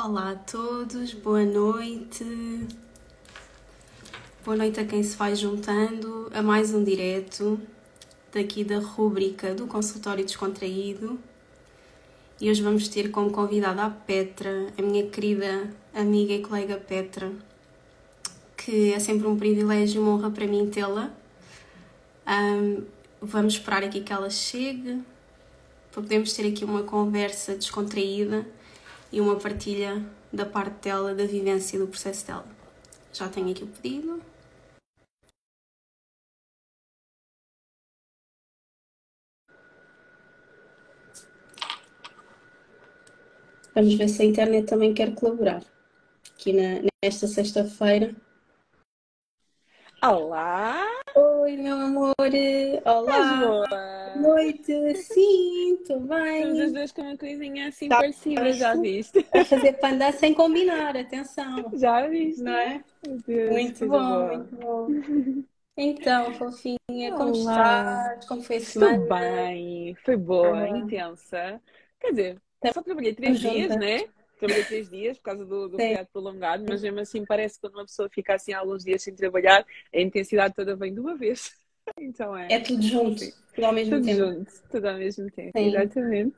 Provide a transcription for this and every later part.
Olá a todos, boa noite. Boa noite a quem se vai juntando a mais um direto daqui da rúbrica do Consultório Descontraído. E hoje vamos ter como convidada a Petra, a minha querida amiga e colega Petra, que é sempre um privilégio e uma honra para mim tê-la. Um, vamos esperar aqui que ela chegue para podermos ter aqui uma conversa descontraída e uma partilha da parte dela, da vivência e do processo dela. Já tenho aqui o pedido. Vamos ver se a internet também quer colaborar. Aqui na, nesta sexta-feira. Olá! Oi, meu amor! Olá! Boa? Noite! Sim, estou bem! Estamos as duas com uma coisinha assim Tá parecida, já viste? A fazer panda sem combinar, atenção! Já viste? Não é? Deus, Muito bom, boa. muito bom. Então, fofinha, como Olá. estás? Como foi a Estou semana? bem, foi boa, Ah. intensa. Quer dizer, Tá- só trabalhei três dias, né? Trabalhei três dias por causa do, do feriado prolongado, mas mesmo assim parece que quando uma pessoa fica assim alguns dias sem trabalhar, a intensidade toda vem de uma vez. Então é, É tudo junto, Sim. tudo ao mesmo tudo tempo. junto, tudo ao mesmo tempo. Sim. Exatamente.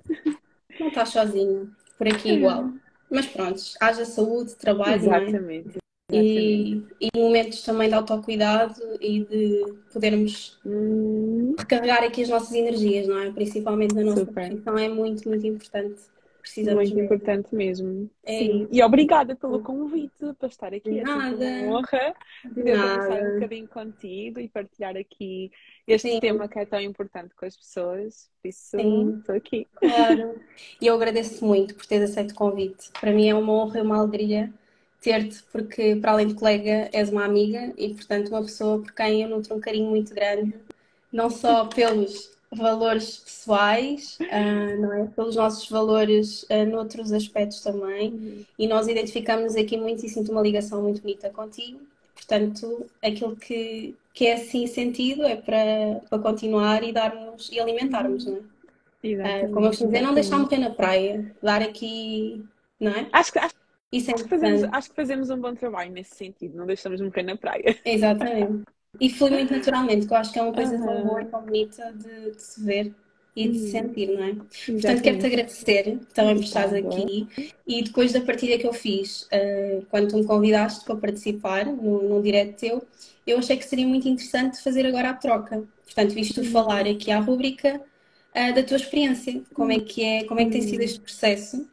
Não estás sozinha, por aqui igual. Mas pronto, haja saúde, trabalho, é? Exatamente. E, e momentos também de autocuidado e de podermos Hum, recarregar aqui as nossas energias, não é? Principalmente na nossa Super. profissão, é muito, muito importante. Precisamos Muito importante mesmo. É Sim. isso. E obrigada pelo convite para estar aqui. É sempre Nada. uma honra De poder conversar um bocadinho contigo e partilhar aqui este Sim. tema que é tão importante com as pessoas. Por isso, Sim. estou aqui. Claro. E eu agradeço muito por teres aceito o convite. Para mim é uma honra e uma alegria ter-te, porque para além de colega, és uma amiga e, portanto, uma pessoa por quem eu nutro um carinho muito grande, não só pelos valores pessoais, ah, não é? Pelos nossos valores, ah, noutros aspectos também. E nós identificamos aqui muito e sinto uma ligação muito bonita contigo. Portanto, aquilo que, que é assim sentido é para, para continuar e darmos e alimentarmos, não é? Exatamente. como eu costumo dizer, não deixar morrer na praia, dar aqui, não é? Acho que, acho, é que fazemos, acho que fazemos um bom trabalho nesse sentido. Não deixamos morrer na praia. Exatamente. E flui muito naturalmente, que eu acho que é uma coisa tão Aham. boa e tão bonita de, de se ver e de se Uhum. sentir, não é? Portanto, Exatamente. quero-te agradecer também por estares Obrigada. aqui e depois da partilha que eu fiz, ah, quando tu me convidaste para participar num, num direto teu, eu achei que seria muito interessante fazer agora a troca. Portanto, visto tu falar aqui à rúbrica, ah, da tua experiência, como é que é, como é que tem sido este processo,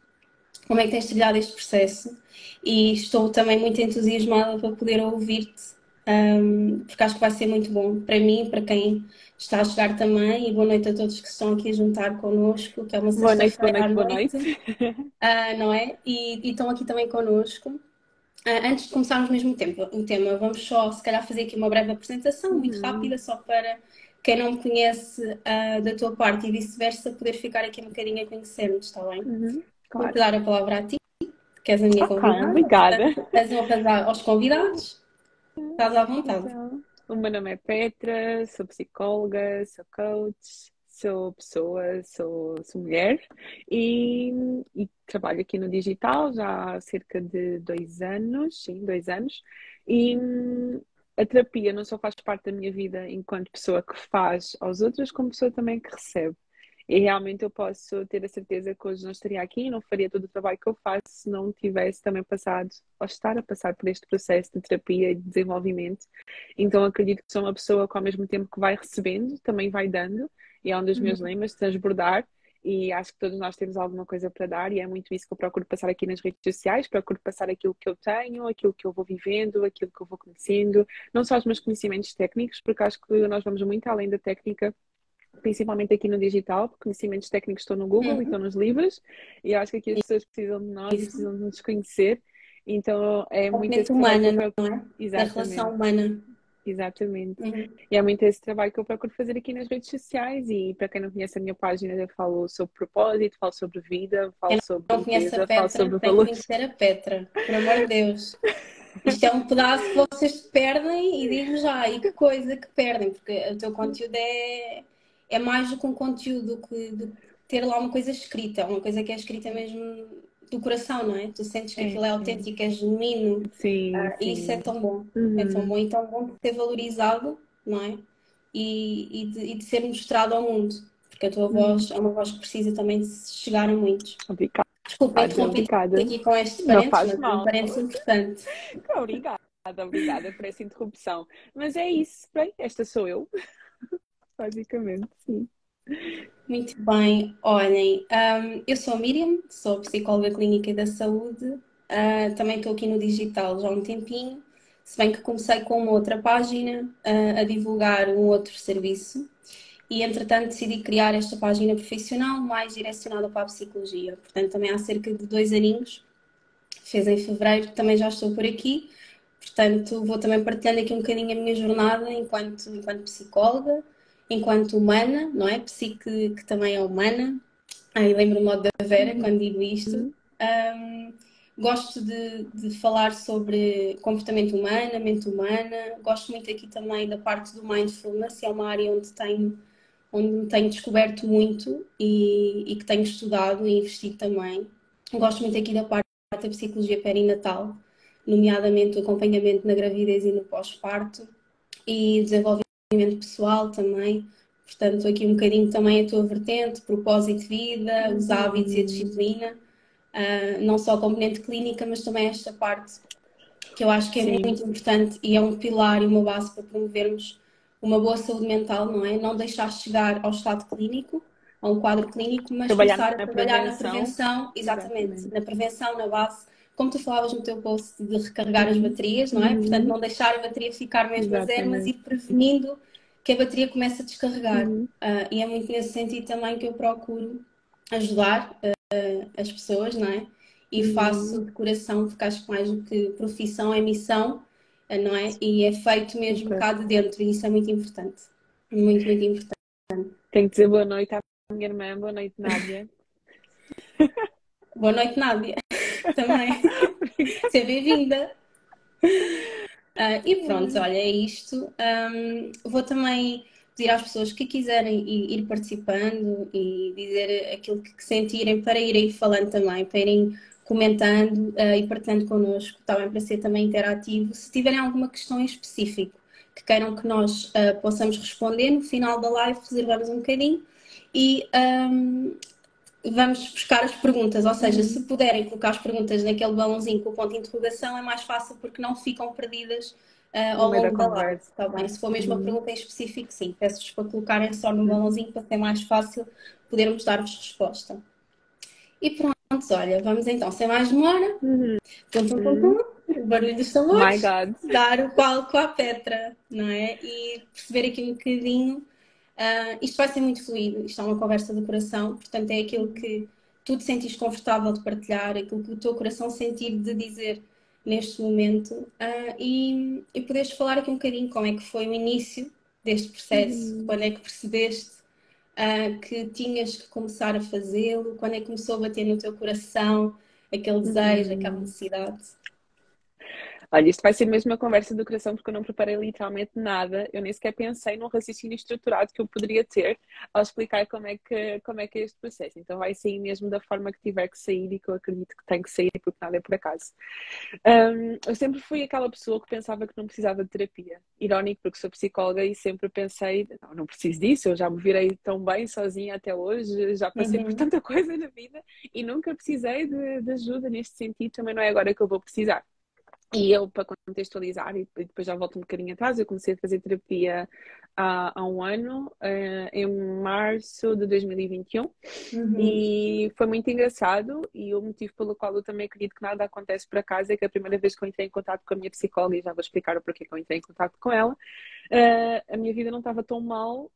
como é que tens trilhado este processo e estou também muito entusiasmada para poder ouvir-te, ahm, porque acho que vai ser muito bom para mim, para quem está a chegar também, e boa noite a todos que estão aqui a juntar connosco, que é uma Boa noite, boa sexta-feira noite, boa noite, ah, não é? E, e estão aqui também connosco. Ah, antes de começarmos mesmo o tempo, o tema, vamos só, se calhar, fazer aqui uma breve apresentação, muito Uhum. rápida, só para quem não me conhece ah, da tua parte e vice-versa, poder ficar aqui um bocadinho a conhecer-nos, está bem? Uhum, Vou-te Claro. dar a palavra a ti, que és a minha Ok, convidada. obrigada. Portanto, as honras a- aos convidados. Estás à vontade. Então, o meu nome é Petra, sou psicóloga, sou coach, sou pessoa, sou, sou mulher e, e trabalho aqui no digital já há cerca de dois anos, sim, dois anos. E a terapia não só faz parte da minha vida enquanto pessoa que faz aos outros, como pessoa também que recebe. E realmente eu posso ter a certeza que hoje não estaria aqui e não faria todo o trabalho que eu faço se não tivesse também passado, ou estar a passar por este processo de terapia e de desenvolvimento. Então acredito que sou uma pessoa que ao mesmo tempo que vai recebendo, também vai dando, e é um dos meus lemas, transbordar, e acho que todos nós temos alguma coisa para dar, e é muito isso que eu procuro passar aqui nas redes sociais, procuro passar aquilo que eu tenho, aquilo que eu vou vivendo, aquilo que eu vou conhecendo, não só os meus conhecimentos técnicos, porque acho que nós vamos muito além da técnica, principalmente aqui no digital, porque conhecimentos técnicos estão no Google Uhum. e estão nos livros, e eu acho que aqui as pessoas precisam de nós Isso. precisam de nos conhecer, então é muito Componente esse eu humana, não é? Da Exatamente. relação humana. Exatamente. Uhum. E é muito esse trabalho que eu procuro fazer aqui nas redes sociais. E para quem não conhece a minha página, eu falo sobre propósito, falo sobre vida, falo Quem sobre não conhece a Petra, sobre tem que conhecer a Petra, por amor de Deus. Isto é um pedaço que vocês perdem e digo já, e que coisa que perdem, porque o teu conteúdo é, é mais do que um conteúdo, do que, do ter lá uma coisa escrita, uma coisa que é escrita mesmo do coração, não é? Tu sentes que é, aquilo é autêntico, é genuíno. Sim, uh, sim. E isso é tão bom. Uhum. É tão bom e tão bom de ser valorizado, não é? E, e, de, e de ser mostrado ao mundo. Porque a tua uhum. voz é uma voz que precisa também de chegar a muitos. Obrigada. Desculpa, interrompi aqui com este parênteses, mas é um parênteses importante. Obrigada, obrigada por essa interrupção. Mas é isso, bem, esta sou eu. Basicamente, sim. Muito bem, olhem, um, eu sou a Miriam, sou psicóloga clínica da saúde, uh, também estou aqui no digital já há um tempinho, se bem que comecei com uma outra página uh, a divulgar um outro serviço e entretanto decidi criar esta página profissional mais direcionada para a psicologia, portanto também há cerca de dois aninhos, fez em fevereiro, também já estou por aqui, portanto vou também partilhando aqui um bocadinho a minha jornada enquanto, enquanto psicóloga, enquanto humana, não é? Psique que também é humana. Ai, lembro-me da Vera uhum. quando digo isto. Um, gosto de, de, falar sobre comportamento humano, mente humana. Gosto muito aqui também da parte do mindfulness, é uma área onde tenho, onde tenho descoberto muito e, e que tenho estudado e investido também. Gosto muito aqui da parte da psicologia perinatal, nomeadamente o acompanhamento na gravidez e no pós-parto e desenvolvimento desenvolvimento pessoal também. Portanto, aqui um bocadinho também a tua vertente, propósito de vida, os hábitos e a disciplina, uh, não só a componente clínica, mas também esta parte que eu acho que é Sim. muito importante e é um pilar e uma base para promovermos uma boa saúde mental, não é? Não deixar chegar ao estado clínico, a um quadro clínico, mas trabalhar começar a trabalhar prevenção. na prevenção, exatamente, exatamente, na prevenção, na base como tu falavas no teu post, de recarregar as baterias, não é? Uhum. Portanto, não deixar a bateria ficar mesmo a zero, mas ir prevenindo que a bateria comece a descarregar. Uhum. Uh, e é muito nesse sentido também que eu procuro ajudar uh, as pessoas, não é? E uhum. faço de coração, porque acho que mais do que profissão é missão, uh, não é? E é feito mesmo okay. cá de dentro, e isso é muito importante. Muito, muito importante. Tenho que dizer boa noite à minha irmã, boa noite, Nádia. boa noite, Nádia. também. Seja bem-vinda. Uh, e pronto, olha, é isto. Um, vou também pedir às pessoas que quiserem ir, participando e dizer aquilo que sentirem para irem falando também, para irem comentando uh, e partilhando connosco, também para ser também interativo. Se tiverem alguma questão em específico que queiram que nós uh, possamos responder, no final da live reservamos um bocadinho e um, vamos buscar as perguntas, ou seja, se puderem colocar as perguntas naquele balãozinho com o ponto de interrogação é mais fácil porque não ficam perdidas uh, ao longo da live, está bem? Se for mesmo uma uhum. pergunta em específico, sim, peço-vos para colocarem só no balãozinho para ser mais fácil podermos dar-vos resposta. E pronto, olha, vamos então, sem mais demora, uhum. pum, pum, pum, pum, barulho dos tambores, dar o palco à Petra, não é? E perceber aqui um bocadinho Uh, isto vai ser muito fluido, isto é uma conversa do coração, portanto é aquilo que tu te sentires confortável de partilhar, aquilo que o teu coração sentir de dizer neste momento uh, e, e poderes falar aqui um bocadinho como é que foi o início deste processo, uhum. quando é que percebeste uh, que tinhas que começar a fazê-lo, quando é que começou a bater no teu coração aquele desejo, uhum. aquela necessidade. Olha, isto vai ser mesmo uma conversa do coração porque eu não preparei literalmente nada. Eu nem sequer pensei num raciocínio estruturado que eu poderia ter ao explicar como é que, como é, que é este processo. Então vai sair mesmo da forma que tiver que sair e que eu acredito que tem que sair porque nada é por acaso. Um, eu sempre fui aquela pessoa que pensava que não precisava de terapia. Irónico porque sou psicóloga e sempre pensei, não, não preciso disso, eu já me virei tão bem sozinha até hoje, já passei uhum. por tanta coisa na vida e nunca precisei de, de ajuda neste sentido, também não é agora que eu vou precisar. E eu, para contextualizar, e depois já volto um bocadinho atrás, eu comecei a fazer terapia há, há um ano, uh, em março de 2021, uhum. e foi muito engraçado. E o motivo pelo qual eu também acredito que nada acontece por acaso é que a primeira vez que eu entrei em contato com a minha psicóloga, e já vou explicar o porquê que eu entrei em contato com ela, uh, a minha vida não estava tão mal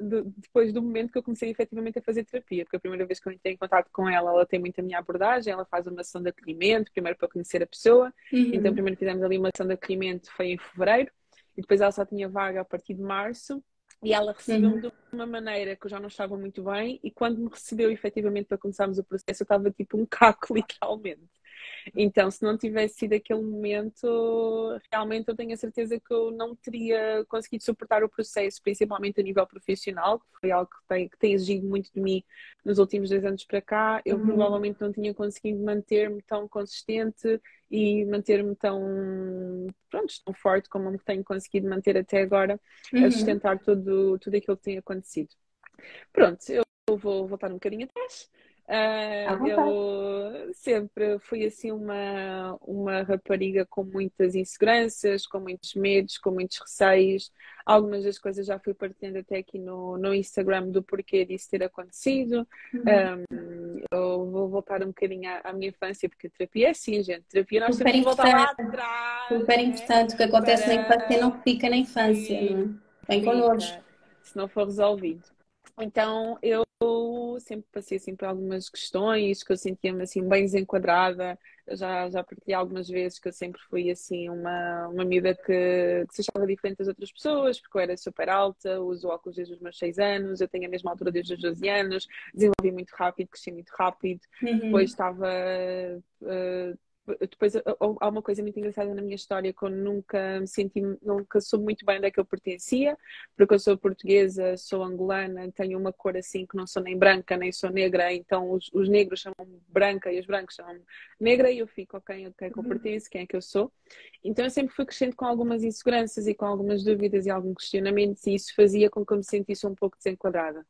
de, depois do momento que eu comecei efetivamente a fazer terapia, porque a primeira vez que eu entrei em contato com ela, ela tem muito a minha abordagem, ela faz uma ação de acolhimento, primeiro para conhecer a pessoa, uhum. Então primeiro fizemos ali uma ação de acolhimento, foi em fevereiro, e depois ela só tinha vaga a partir de março, e ela recebeu-me uhum. de uma maneira que eu já não estava muito bem, e quando me recebeu efetivamente para começarmos o processo, eu estava tipo um caco, literalmente. Então, se não tivesse sido aquele momento, realmente eu tenho a certeza que eu não teria conseguido suportar o processo, principalmente a nível profissional, que foi algo que tem, que tem exigido muito de mim nos últimos dois anos para cá. Eu uhum. provavelmente não tinha conseguido manter-me tão consistente e manter-me tão, pronto, tão forte como tenho conseguido manter até agora, uhum. a sustentar tudo, tudo aquilo que tem acontecido. Pronto, eu vou voltar um bocadinho atrás. Uh, eu sempre fui assim uma, uma rapariga com muitas inseguranças, com muitos medos, com muitos receios. Algumas das coisas já fui partilhando até aqui no, no Instagram do porquê disso ter acontecido. Uhum. Um, eu vou voltar um bocadinho à, à, minha infância, porque a terapia é assim, gente. Terapia nós super temos que voltar lá atrás. Super né? importante. O que acontece para... na infância não fica na infância, Sim, não é? Vem connosco. Se não for resolvido. Então eu sempre passei assim por algumas questões que eu sentia-me assim bem desenquadrada. Eu já, já partilhei algumas vezes que eu sempre fui assim uma, uma miúda que, que se achava diferente das outras pessoas, porque eu era super alta, uso óculos desde os meus 6 anos, eu tenho a mesma altura desde os 12 anos, desenvolvi muito rápido, cresci muito rápido, uhum. depois estava. Uh, depois há uma coisa muito engraçada na minha história que eu nunca me senti, nunca soube muito bem onde é que eu pertencia, porque eu sou portuguesa, sou angolana, tenho uma cor assim que não sou nem branca nem sou negra, então os, os negros chamam branca e os brancos chamam negra e eu fico, ok, quem é que eu uhum. pertenço, quem é que eu sou. Então eu sempre fui crescendo com algumas inseguranças e com algumas dúvidas e alguns questionamentos e isso fazia com que eu me sentisse um pouco desenquadrada.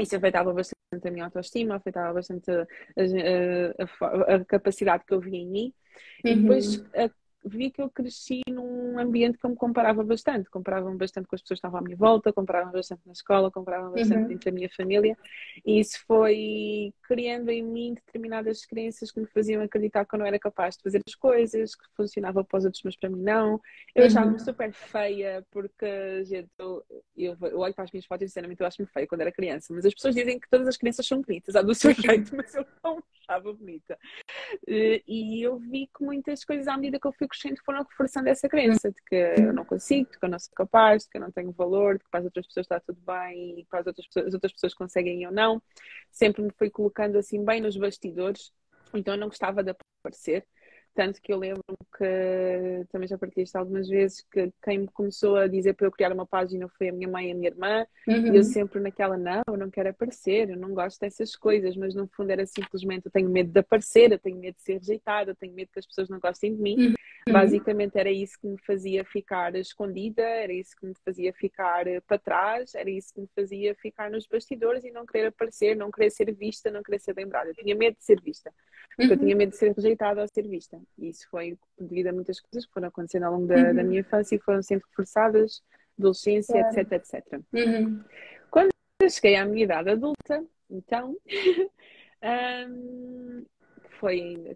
Isso afetava bastante a minha autoestima, afetava bastante a, a, a, a capacidade que eu via em mim. Uhum. E depois vi que eu cresci num ambiente que eu me comparava bastante. Comparava-me bastante com as pessoas que estavam à minha volta, comparava-me bastante na escola, comparava-me bastante uhum. entre a minha família. E isso foi criando em mim determinadas crenças que me faziam acreditar que eu não era capaz de fazer as coisas, que funcionava para os outros, mas para mim não. Eu uhum. achava-me super feia, porque, gente, eu, eu, eu, olho para as minhas fotos e, sinceramente, eu acho-me feia quando era criança. Mas as pessoas dizem que todas as crianças são bonitas, há do seu jeito, mas eu não achava bonita. E eu vi que muitas coisas, à medida que eu fui crescendo foram reforçando essa crença de que eu não consigo, de que eu não sou capaz, de que eu não tenho valor, de que para as outras pessoas está tudo bem e para as outras pessoas, as outras pessoas conseguem ou não. Sempre me fui colocando assim bem nos bastidores, então eu não gostava de aparecer. Tanto que eu lembro que também já partilhei isto algumas vezes, que quem me começou a dizer para eu criar uma página foi a minha mãe e a minha irmã, uhum. e eu sempre naquela, não, eu não quero aparecer, eu não gosto dessas coisas, mas no fundo era simplesmente eu tenho medo de aparecer, eu tenho medo de ser rejeitada, eu tenho medo que as pessoas não gostem de mim. Uhum. Basicamente era isso que me fazia ficar escondida, era isso que me fazia ficar eh, para trás, era isso que me fazia ficar nos bastidores e não querer aparecer, não querer ser vista, não querer ser lembrada. Eu tinha medo de ser vista, porque uhum. eu tinha medo de ser rejeitada ou ser vista. E isso foi devido a muitas coisas que foram acontecendo ao longo da, uhum. da minha infância e foram sempre forçadas, adolescência, claro. etc, etc. Uhum. Quando eu cheguei à minha idade adulta, então, um, foi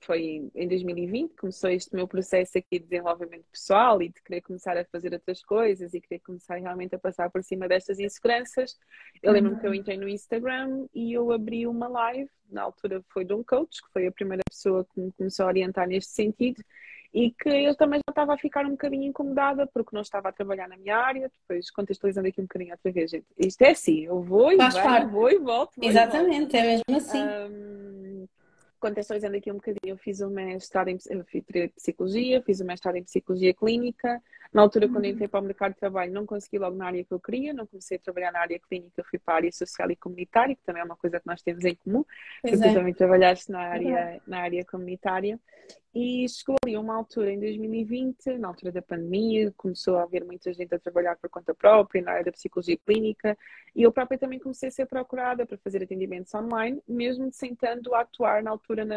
foi em 2020 começou este meu processo aqui de desenvolvimento pessoal e de querer começar a fazer outras coisas e querer começar realmente a passar por cima destas inseguranças. Eu lembro-me que eu uhum. entrei no Instagram e eu abri uma live, na altura foi de um coach, que foi a primeira pessoa que me começou a orientar neste sentido e que eu também já estava a ficar um bocadinho incomodada porque não estava a trabalhar na minha área, depois contextualizando aqui um bocadinho outra vez, gente. Isto é assim, eu vou e venho, vou e volto. Vou Exatamente, e volto. é mesmo assim. Um, contextualizando aqui um bocadinho, eu fiz o mestrado em psicologia, fiz o mestrado em psicologia clínica. Na altura, uhum. quando entrei para o mercado de trabalho, não consegui logo na área que eu queria, não comecei a trabalhar na área clínica, fui para a área social e comunitária, que também é uma coisa que nós temos em comum. Pois tu é. também trabalhaste na área, uhum. na área comunitária. E chegou ali uma altura em 2020, na altura da pandemia, começou a haver muita gente a trabalhar por conta própria, na área da psicologia clínica, e eu própria também comecei a ser procurada para fazer atendimentos online, mesmo sentando a atuar na altura na,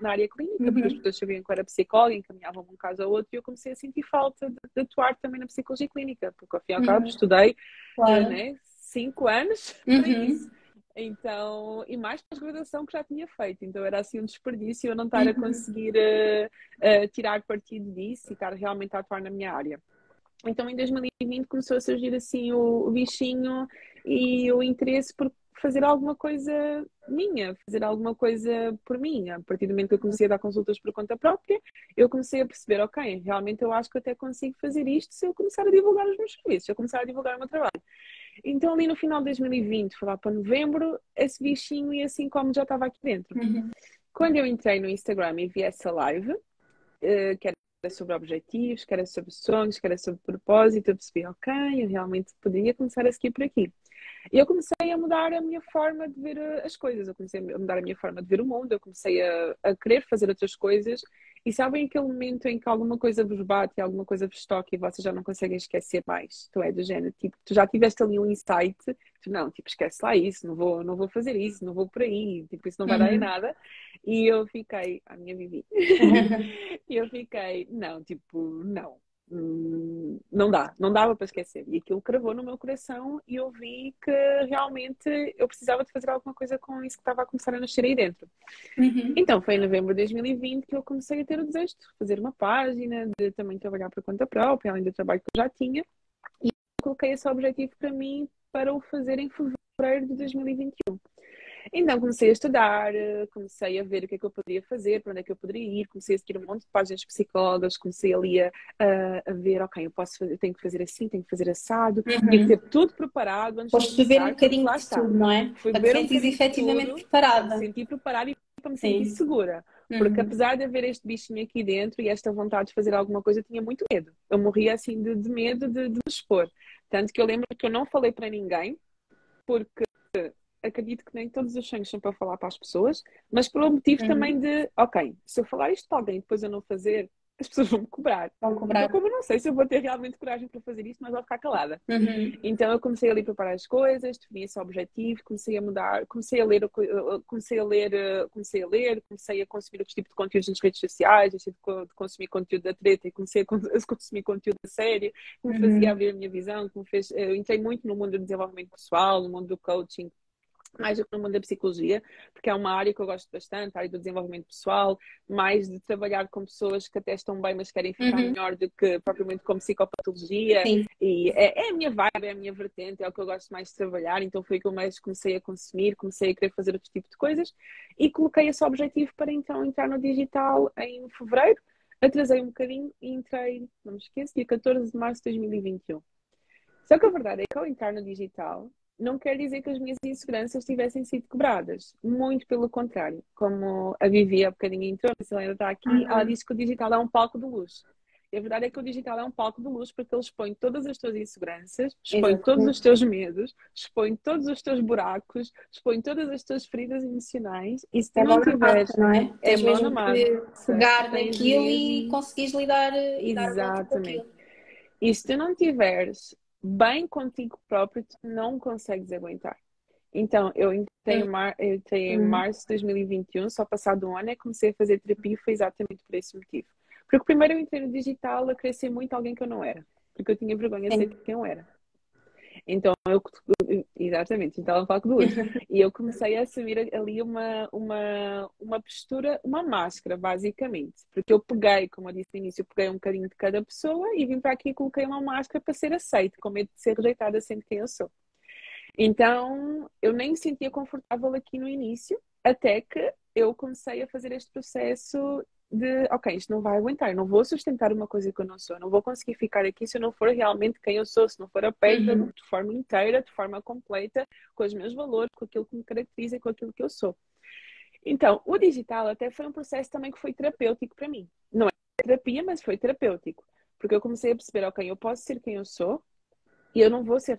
na área clínica, uhum. porque as pessoas sabiam que eu era psicóloga, encaminhavam um caso ao outro, e eu comecei a sentir falta de, de atuar também na psicologia clínica, porque ao fim e ao cabo uhum. estudei claro. né, cinco anos uhum. para isso. Então, e mais pós-graduação que já tinha feito. Então era assim um desperdício eu não estar a uhum. conseguir uh, uh, tirar partido disso e estar realmente a atuar na minha área. Então em 2020 começou a surgir assim o, o bichinho e o interesse por fazer alguma coisa minha, fazer alguma coisa por mim. A partir do momento que eu comecei a dar consultas por conta própria, eu comecei a perceber, ok, realmente eu acho que até consigo fazer isto se eu começar a divulgar os meus serviços, se eu começar a divulgar o meu trabalho. Então, ali no final de 2020, foi lá para novembro, esse bichinho e assim como já estava aqui dentro. Uhum. Quando eu entrei no Instagram e vi essa live, uh, que era sobre objetivos, que era sobre sonhos, que era sobre propósito, eu percebi, ok, eu realmente poderia começar a seguir por aqui. E eu comecei a mudar a minha forma de ver eh, as coisas, eu comecei a mudar a minha forma de ver o mundo, eu comecei a, a querer fazer outras coisas. E sabem aquele momento em que alguma coisa vos bate, alguma coisa vos toca e vocês já não conseguem esquecer mais? Tu é do género, tipo, tu já tiveste ali um insight, tu não, tipo, esquece lá isso, não vou, não vou fazer isso, não vou por aí, tipo, isso não vai uhum. dar em uhum. nada. E eu fiquei, a minha Vivi, e eu fiquei, não, tipo, não, Hum, não dá, não dava para esquecer. E aquilo cravou no meu coração e eu vi que realmente eu precisava de fazer alguma coisa com isso que estava a começar a nascer aí dentro. Uhum. Então foi em novembro de 2020 que eu comecei a ter o desejo de fazer uma página, de também trabalhar por conta própria, além do trabalho que eu já tinha. E coloquei esse objetivo para mim para o fazer em fevereiro de 2021. Então comecei a estudar, comecei a ver o que é que eu poderia fazer, para onde é que eu poderia ir, comecei a seguir um monte de páginas psicólogas, comecei ali a, a, a ver, ok, eu posso fazer, tenho que fazer assim, tenho que fazer assado, uhum. tinha que ter tudo preparado antes Foste de ver um bocadinho de tudo, não é? Fui para ver um efetivamente tudo, preparada. Me senti preparada e para me sentir Sim. segura. Porque uhum. apesar de haver este bichinho aqui dentro e esta vontade de fazer alguma coisa, eu tinha muito medo. Eu morria assim de, de medo de, de me expor. Tanto que eu lembro que eu não falei para ninguém, porque acredito que nem todos os sonhos são para falar para as pessoas, mas pelo motivo uhum. também de, ok, se eu falar isto para alguém e depois eu não fazer, as pessoas vão me cobrar. Vão cobrar. Então, como eu não sei se eu vou ter realmente coragem para fazer isso, mas vou ficar calada. Uhum. Então eu comecei ali a preparar as coisas, defini esse objetivo, comecei a mudar, comecei a ler, comecei a ler, comecei a ler, comecei a consumir outros tipos de conteúdos nas redes sociais, deixei de consumir conteúdo da treta e comecei a consumir conteúdo da série, que me fazia uhum. abrir a minha visão, que me fez. Eu entrei muito no mundo do desenvolvimento pessoal, no mundo do coaching, mais no mundo da psicologia, porque é uma área que eu gosto bastante, a área do desenvolvimento pessoal, mais de trabalhar com pessoas que até estão bem, mas querem ficar uhum. melhor do que propriamente com psicopatologia. Sim. E é, é, a minha vibe, é a minha vertente, é o que eu gosto mais de trabalhar, então foi que eu mais comecei a consumir, comecei a querer fazer outro tipo de coisas e coloquei esse objetivo para então entrar no digital em fevereiro. Atrasei um bocadinho e entrei, não me esqueço, dia 14 de março de 2021. Só que a verdade é que ao entrar no digital, não quer dizer que as minhas inseguranças tivessem sido quebradas. Muito pelo contrário. Como a Vivi há bocadinho entrou, ela ainda está aqui, uhum. ela disse que o digital é um palco de luz. E a verdade é que o digital é um palco de luz porque ele expõe todas as tuas inseguranças, expõe Exatamente. todos os teus medos, expõe todos os teus buracos, expõe todas as tuas feridas emocionais. E se é não tiveres, não é? é mão na massa. pegar naquilo e conseguires lidar. Exatamente. E se tu não tiveres bem contigo próprio, tu não consegues aguentar. Então, eu entrei, em, mar... eu entrei em hum. março de 2021, só passado um ano, é comecei a fazer terapia e foi exatamente por esse motivo. Porque primeiro eu entrei no digital a crescer muito alguém que eu não era. Porque eu tinha vergonha de ser quem eu era. Então, eu, exatamente, então ela fala com duas. E eu comecei a assumir ali uma, uma, uma postura, uma máscara, basicamente. Porque eu peguei, como eu disse no início, eu peguei um bocadinho de cada pessoa e vim para aqui e coloquei uma máscara para ser aceito, com medo de ser rejeitada sendo quem eu sou. Então, eu nem me sentia confortável aqui no início, até que eu comecei a fazer este processo de, ok, isto não vai aguentar, eu não vou sustentar uma coisa que eu não sou, eu não vou conseguir ficar aqui se eu não for realmente quem eu sou, se não for a peita uhum. de forma inteira, de forma completa, com os meus valores, com aquilo que me caracteriza, com aquilo que eu sou. Então, o digital até foi um processo também que foi terapêutico para mim. Não é terapia, mas foi terapêutico. Porque eu comecei a perceber, ok, eu posso ser quem eu sou e eu não vou ser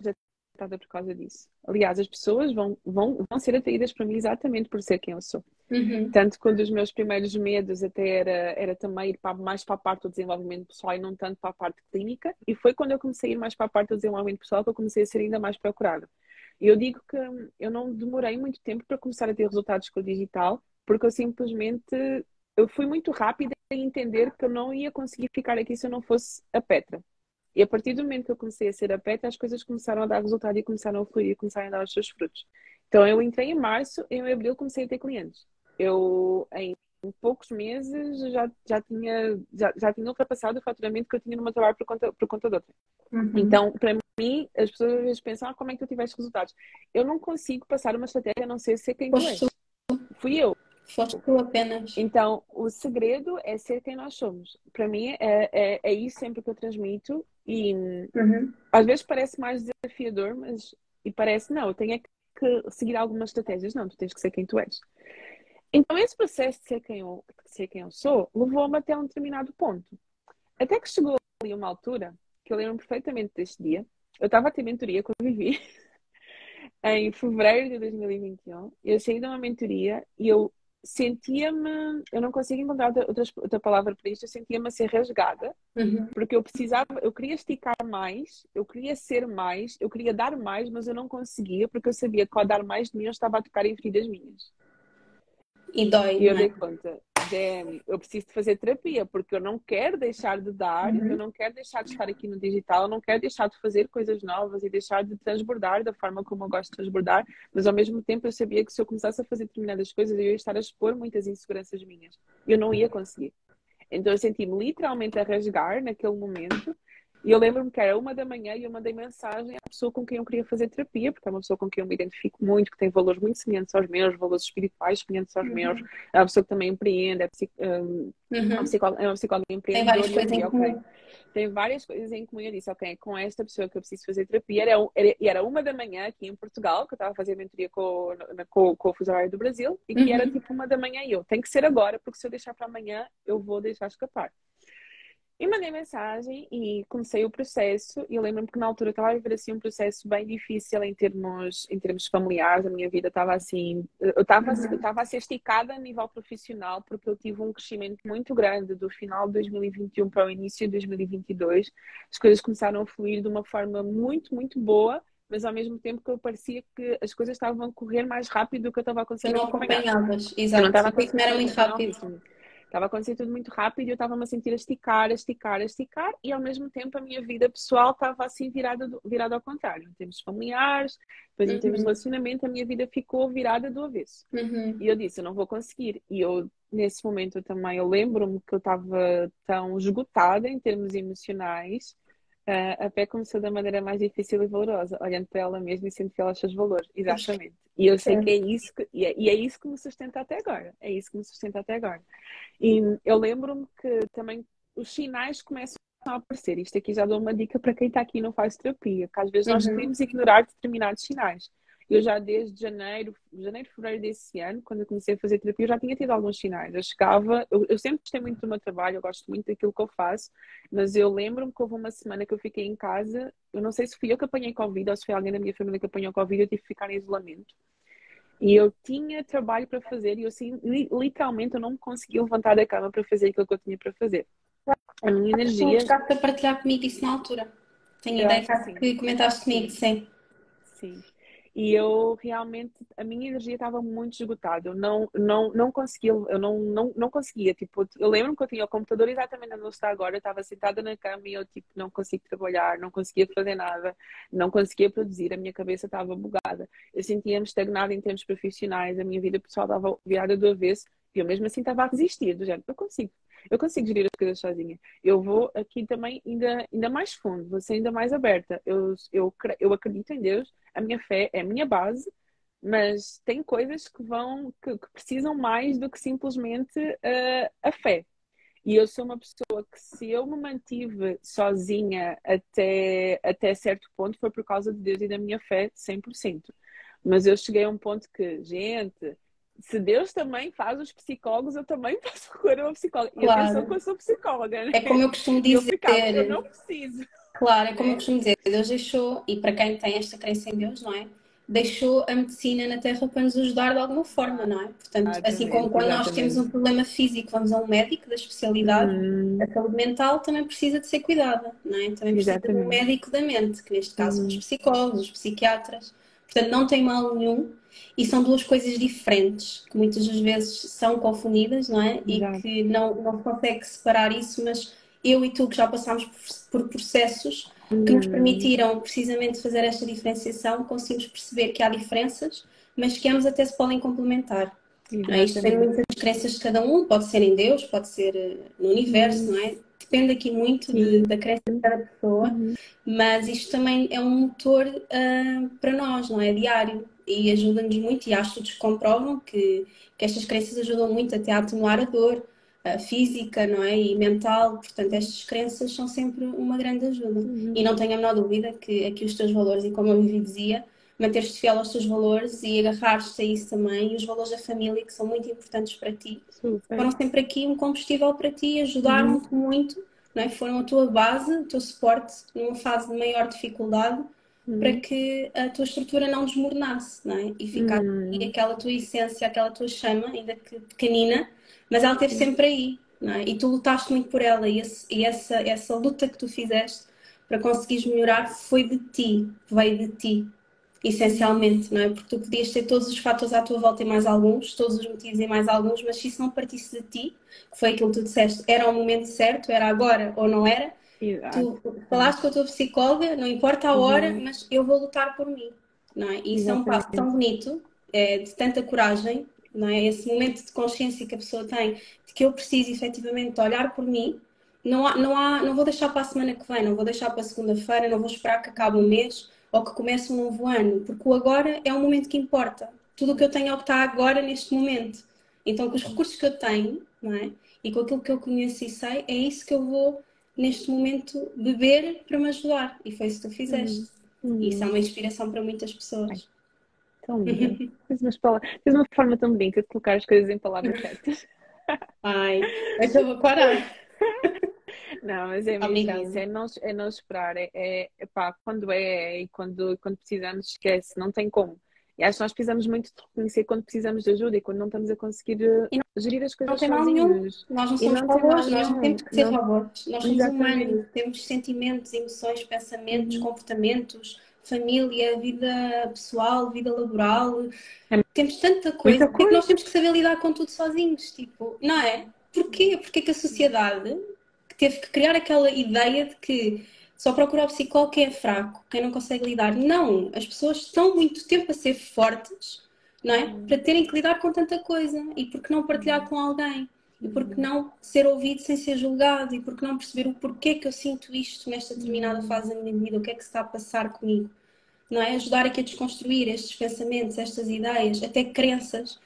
rejeitada por causa disso. Aliás, as pessoas vão, vão, vão ser atraídas para mim exatamente por ser quem eu sou. Uhum. Tanto que um dos meus primeiros medos até era, era também ir para, mais para a parte do desenvolvimento pessoal e não tanto para a parte clínica. E foi quando eu comecei a ir mais para a parte do desenvolvimento pessoal que eu comecei a ser ainda mais procurada. E eu digo que eu não demorei muito tempo para começar a ter resultados com o digital, porque eu simplesmente eu fui muito rápida em entender que eu não ia conseguir ficar aqui se eu não fosse a Petra. E a partir do momento que eu comecei a ser a Petra, as coisas começaram a dar resultado e começaram a fluir, começaram a dar os seus frutos. Então eu entrei em março, e em abril comecei a ter clientes eu em poucos meses já, já tinha já, já tinha ultrapassado o faturamento que eu tinha no meu trabalho por conta, por conta de outra. Uhum. Então, para mim, as pessoas às vezes pensam, ah, como é que tu tiveste resultados? Eu não consigo passar uma estratégia a não ser ser quem tu és. Fui eu. Foste tu apenas. Então, o segredo é ser quem nós somos. Para mim, é, é, é, isso sempre que eu transmito. E uhum. às vezes parece mais desafiador, mas e parece, não, eu tenho é que seguir algumas estratégias. Não, tu tens que ser quem tu és. Então, esse processo de ser quem eu, ser quem eu sou levou-me até um determinado ponto. Até que chegou ali uma altura, que eu lembro perfeitamente deste dia, eu estava a ter mentoria quando vivi, em fevereiro de 2021. Eu saí de uma mentoria e eu sentia-me, eu não consigo encontrar outra, outra palavra para isto, eu sentia-me a ser rasgada, uhum. porque eu precisava, eu queria esticar mais, eu queria ser mais, eu queria dar mais, mas eu não conseguia, porque eu sabia que ao dar mais de mim eu estava a tocar em feridas minhas. E dói. E eu é? dei conta, damn, eu preciso de fazer terapia, porque eu não quero deixar de dar, uhum. eu não quero deixar de estar aqui no digital, eu não quero deixar de fazer coisas novas e deixar de transbordar da forma como eu gosto de transbordar, mas ao mesmo tempo eu sabia que se eu começasse a fazer determinadas coisas, eu ia estar a expor muitas inseguranças minhas. Eu não ia conseguir. Então eu senti-me literalmente a rasgar naquele momento e eu lembro-me que era uma da manhã e eu mandei mensagem à pessoa com quem eu queria fazer terapia, porque é uma pessoa com quem eu me identifico muito, que tem valores muito semelhantes aos meus, valores espirituais semelhantes aos uhum. meus. É uma pessoa que também empreende, é, psico, um, uhum. uma psicóloga, é uma psicóloga empreendedora. Tem várias coisas em comum. Tem várias coisas em comum. Eu disse, ok, com esta pessoa que eu preciso fazer terapia, era, era, era uma da manhã aqui em Portugal, que eu estava a fazer mentoria com, com, com o fuso horário do Brasil, e que uhum. era tipo uma da manhã e eu, tem que ser agora, porque se eu deixar para amanhã, eu vou deixar escapar. E mandei mensagem e comecei o processo. E eu lembro-me que na altura estava a viver assim um processo bem difícil em termos, em termos familiares. A minha vida estava assim, eu estava, uhum. a ser esticada a nível profissional porque eu tive um crescimento muito grande do final de 2021 para o início de 2022. As coisas começaram a fluir de uma forma muito, muito boa mas ao mesmo tempo que eu parecia que as coisas estavam a correr mais rápido do que eu estava a conseguir não acompanhavas, exato. Não estava a era muito rápido. Estava acontecendo tudo muito rápido e eu estava-me a sentir a esticar, a esticar, a esticar e ao mesmo tempo a minha vida pessoal estava assim virada, do, virada ao contrário. Em termos familiares, depois uhum. em termos de uhum. relacionamento, a minha vida ficou virada do avesso. Uhum. E eu disse, eu não vou conseguir. E eu, nesse momento também, eu lembro-me que eu estava tão esgotada em termos emocionais Uh, a fé começou da maneira mais difícil e valorosa, olhando para ela mesma e sendo fiel aos seus valores. Exatamente. E eu sei que é isso que, e é, e é, isso que me sustenta até agora. É isso que me sustenta até agora. E eu lembro-me que também os sinais começam a aparecer. Isto aqui já dou uma dica para quem está aqui e não faz terapia, que às vezes nós uhum. queremos ignorar determinados sinais. Eu já desde janeiro, janeiro, fevereiro desse ano, quando eu comecei a fazer terapia, eu já tinha tido alguns sinais. Eu chegava, eu, eu sempre gostei muito do meu trabalho, eu gosto muito daquilo que eu faço, mas eu lembro-me que houve uma semana que eu fiquei em casa, eu não sei se fui eu que apanhei Covid ou se foi alguém da minha família que apanhou Covid, eu tive que ficar em isolamento. E eu tinha trabalho para fazer e eu assim, literalmente eu não conseguia levantar da cama para fazer aquilo que eu tinha para fazer. A minha energia. Está a partilhar comigo isso na altura. Tenho ideia que, que comentaste comigo, sim. Sim. E eu realmente, a minha energia estava muito esgotada. Eu não, não, não conseguia, eu não, não, não conseguia. Tipo, eu lembro que eu tinha o computador exatamente onde está agora. Eu estava sentada na cama e eu, tipo, não conseguia trabalhar, não conseguia fazer nada, não conseguia produzir. A minha cabeça estava bugada. Eu sentia-me estagnada em termos profissionais. A minha vida pessoal estava virada do avesso. E eu mesmo assim estava a resistir. Do género, eu consigo, eu consigo gerir as coisas sozinha. Eu vou aqui também ainda, ainda mais fundo, vou ser ainda mais aberta. Eu, eu, eu acredito em Deus, a minha fé é a minha base, mas tem coisas que vão, que, que precisam mais do que simplesmente uh, a fé. E eu sou uma pessoa que, se eu me mantive sozinha até, até certo ponto, foi por causa de Deus e da minha fé 100%. Mas eu cheguei a um ponto que, gente, se Deus também faz os psicólogos, eu também posso procurar uma psicóloga. Claro. E atenção que eu sou psicóloga, né? É como eu costumo dizer. Eu, ficava, eu não preciso. Claro, é como eu costumo dizer. Deus deixou, e para quem tem esta crença em Deus, não é? Deixou a medicina na Terra para nos ajudar de alguma forma, não é? Portanto, ah, assim como quando nós temos um problema físico, vamos a um médico da especialidade, hum. a saúde mental também precisa de ser cuidada, não é? Também precisa exatamente. de um médico da mente, que neste caso hum. são os psicólogos, os psiquiatras. Portanto, não tem mal nenhum e são duas coisas diferentes que muitas das vezes são confundidas, não é? Exato. E que não, não se consegue separar isso, mas eu e tu que já passámos por, por processos que nos hum. permitiram precisamente fazer esta diferenciação, conseguimos perceber que há diferenças, mas que ambos até se podem complementar. É? Isto tem muitas crenças de cada um, pode ser em Deus, pode ser eh, no universo, uhum. não é? Depende aqui muito de, da crença de cada pessoa, uhum. mas isto também é um motor uh, para nós, não é? Diário e ajuda-nos muito, e há estudos que comprovam que, que estas crenças ajudam muito até a atenuar a dor uh, física, não é? E mental, portanto, estas crenças são sempre uma grande ajuda. Uhum. E não tenho a menor dúvida que aqui os teus valores, e como eu Vivi dizia, manter-te fiel aos teus valores e agarrar-te a isso também. E os valores da família, que são muito importantes para ti, Super. foram sempre aqui um combustível para ti, ajudaram-te uhum. muito, não é? foram a tua base, o teu suporte numa fase de maior dificuldade. Uhum. Para que a tua estrutura não desmoronasse, não é? E ficar uhum. e aquela tua essência, aquela tua chama, ainda que pequenina, mas ela esteve sempre aí, não é? E tu lutaste muito por ela, e, esse, e essa, essa luta que tu fizeste para conseguires melhorar foi de ti, veio de ti, essencialmente, não é? Porque tu podias ter todos os fatores à tua volta e mais alguns, todos os motivos e mais alguns, mas se isso não partisse de ti, que foi aquilo que tu disseste, era o momento certo, era agora ou não era, Exato. tu falaste com a tua psicóloga, não importa a hora, uhum. mas eu vou lutar por mim, não é? E isso é um passo tão bonito, é, de tanta coragem, não é? Esse momento de consciência que a pessoa tem de que eu preciso efetivamente olhar por mim, não, há, não, há, não vou deixar para a semana que vem, não vou deixar para segunda-feira, não vou esperar que acabe o mês ou que comece um novo ano, porque o agora é o momento que importa. Tudo o que eu tenho é o que está agora neste momento. Então, com os recursos que eu tenho, não é? E com aquilo que eu conheço e sei, é isso que eu vou, neste momento, beber para me ajudar. E foi isso que tu fizeste. Uhum. E isso é uma inspiração para muitas pessoas. Tão lindo. Tens, Tens uma forma tão bonita de colocar as coisas em palavras certas. Ai, mas eu vou parar. Não, mas é mesmo isso, é não, é não esperar, é, é pá, quando é e quando, quando precisamos, esquece, não tem como. E acho que nós precisamos muito de reconhecer quando precisamos de ajuda e quando não estamos a conseguir eh, não, gerir as coisas não sozinhos. Nós não somos robôs, nós não temos que ser robôs. Nós somos exatamente. humanos, temos sentimentos, emoções, pensamentos, uhum. comportamentos, família, vida pessoal, vida laboral. É. Temos tanta coisa. coisa. nós temos que saber lidar com tudo sozinhos, tipo, não é? Porquê? Porque é que a sociedade teve que criar aquela ideia de que só procurar o psicólogo quem é fraco, quem não consegue lidar. Não, as pessoas estão muito tempo a ser fortes, não é? Para terem que lidar com tanta coisa e porque não partilhar com alguém. E porque não ser ouvido sem ser julgado? E porque não perceber o porquê que eu sinto isto nesta determinada fase da minha vida? O que é que se está a passar comigo? Não é? Ajudar aqui a desconstruir estes pensamentos, estas ideias, até crenças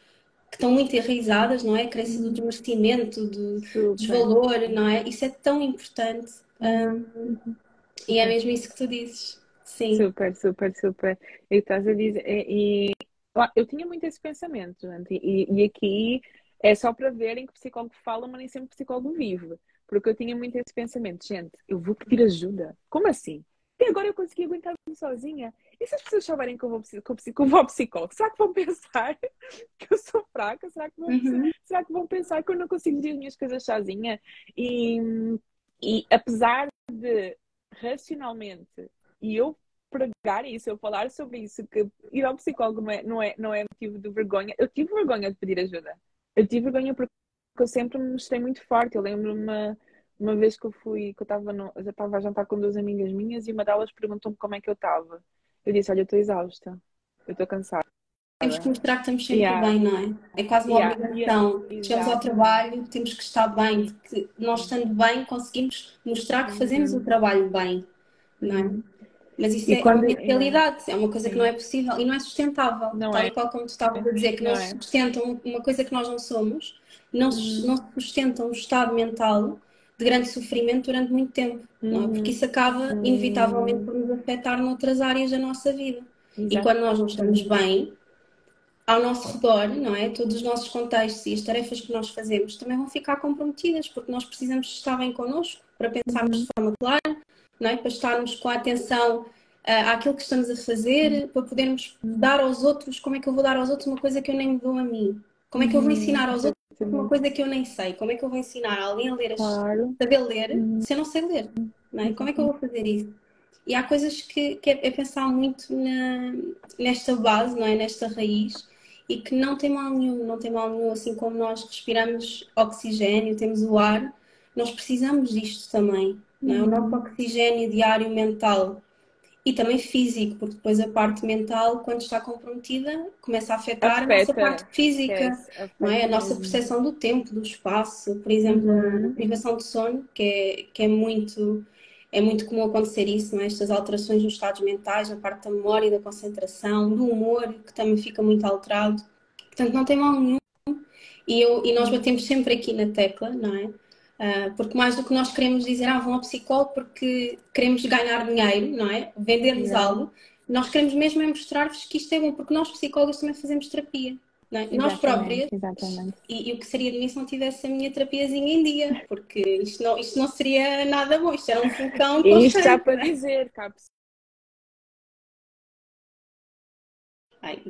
que estão muito enraizadas, não é? A crença do desmerecimento, do desvalor, não é? Isso é tão importante. Um, e é mesmo isso que tu dizes. Sim. Super, super, super. E estás a dizer. E, eu tinha muito esse pensamento, gente, e, e aqui é só para verem que o psicólogo fala, mas nem sempre o psicólogo vive. Porque eu tinha muito esse pensamento, gente, eu vou pedir ajuda. Como assim? E agora eu consegui aguentar-me sozinha. E se as pessoas souberem que eu vou, que eu vou ao psicólogo, será que vão pensar que eu sou fraca? Será que vão, uhum. será que vão pensar que eu não consigo dizer as minhas coisas sozinha? E, e apesar de racionalmente e eu pregar isso, eu falar sobre isso, que ir ao psicólogo não é, não é, não é motivo de vergonha. Eu tive vergonha de pedir ajuda. Eu tive vergonha porque eu sempre me mostrei muito forte. Eu lembro-me uma vez que eu fui, que eu estava a jantar com duas amigas minhas e uma delas perguntou-me como é que eu estava. Eu disse, olha, eu estou exausta, eu estou cansada. Temos que mostrar que estamos sempre yeah. bem, não é? É quase uma yeah. obrigação. Yeah. Chegamos ao trabalho, temos que estar bem, porque nós estando bem conseguimos mostrar que fazemos uhum. o trabalho bem, não é? Uhum. Mas isso e é quando... uma realidade, é uma coisa que não é possível e não é sustentável. Não Tal é. qual como tu estavas a dizer, que não, não é. sustentam uma coisa que nós não somos, não, uhum. não sustentam um estado mental de grande sofrimento durante muito tempo, uhum. porque isso acaba uhum. inevitavelmente por nos afetar noutras áreas da nossa vida. Exato. E quando nós não estamos bem, ao nosso redor, não é? Todos os nossos contextos e as tarefas que nós fazemos também vão ficar comprometidas, porque nós precisamos estar bem connosco para pensarmos de forma clara, não é? Para estarmos com a atenção uh, àquilo que estamos a fazer, para podermos dar aos outros, como é que eu vou dar aos outros uma coisa que eu nem dou a mim? Como é que eu vou ensinar aos outros uma coisa que eu nem sei? Como é que eu vou ensinar alguém a ler, claro. saber ler, uhum. se eu não sei ler? Não é? Como é que eu vou fazer isso? E há coisas que, que é, é pensar muito na, nesta base, não é? Nesta raiz e que não tem mal nenhum, não tem mal nenhum, assim como nós respiramos oxigênio, temos o ar, nós precisamos disto também, não é? O nosso uhum. oxigênio diário mental e também físico, porque depois a parte mental, quando está comprometida, começa a afetar Afeta. a nossa parte física, não é? A nossa percepção do tempo, do espaço, por exemplo, uhum. a privação de sono, que é, que é muito é muito comum acontecer isso, não é? estas alterações nos estados mentais, na parte da memória, da concentração, do humor, que também fica muito alterado. Portanto, não tem mal nenhum. E, eu, e nós batemos sempre aqui na tecla, não é? Uh, porque mais do que nós queremos dizer, ah, vão ao psicólogo porque queremos ganhar dinheiro, não é? Vender-lhes algo, nós queremos mesmo é mostrar-vos que isto é bom, porque nós psicólogos também fazemos terapia. É? Nós próprias. Exatamente. E, e, o que seria de mim se não tivesse a minha terapiazinha em dia, porque isto não, isto não seria nada bom, isto era um vulcão. E isto já para dizer, cá Ai.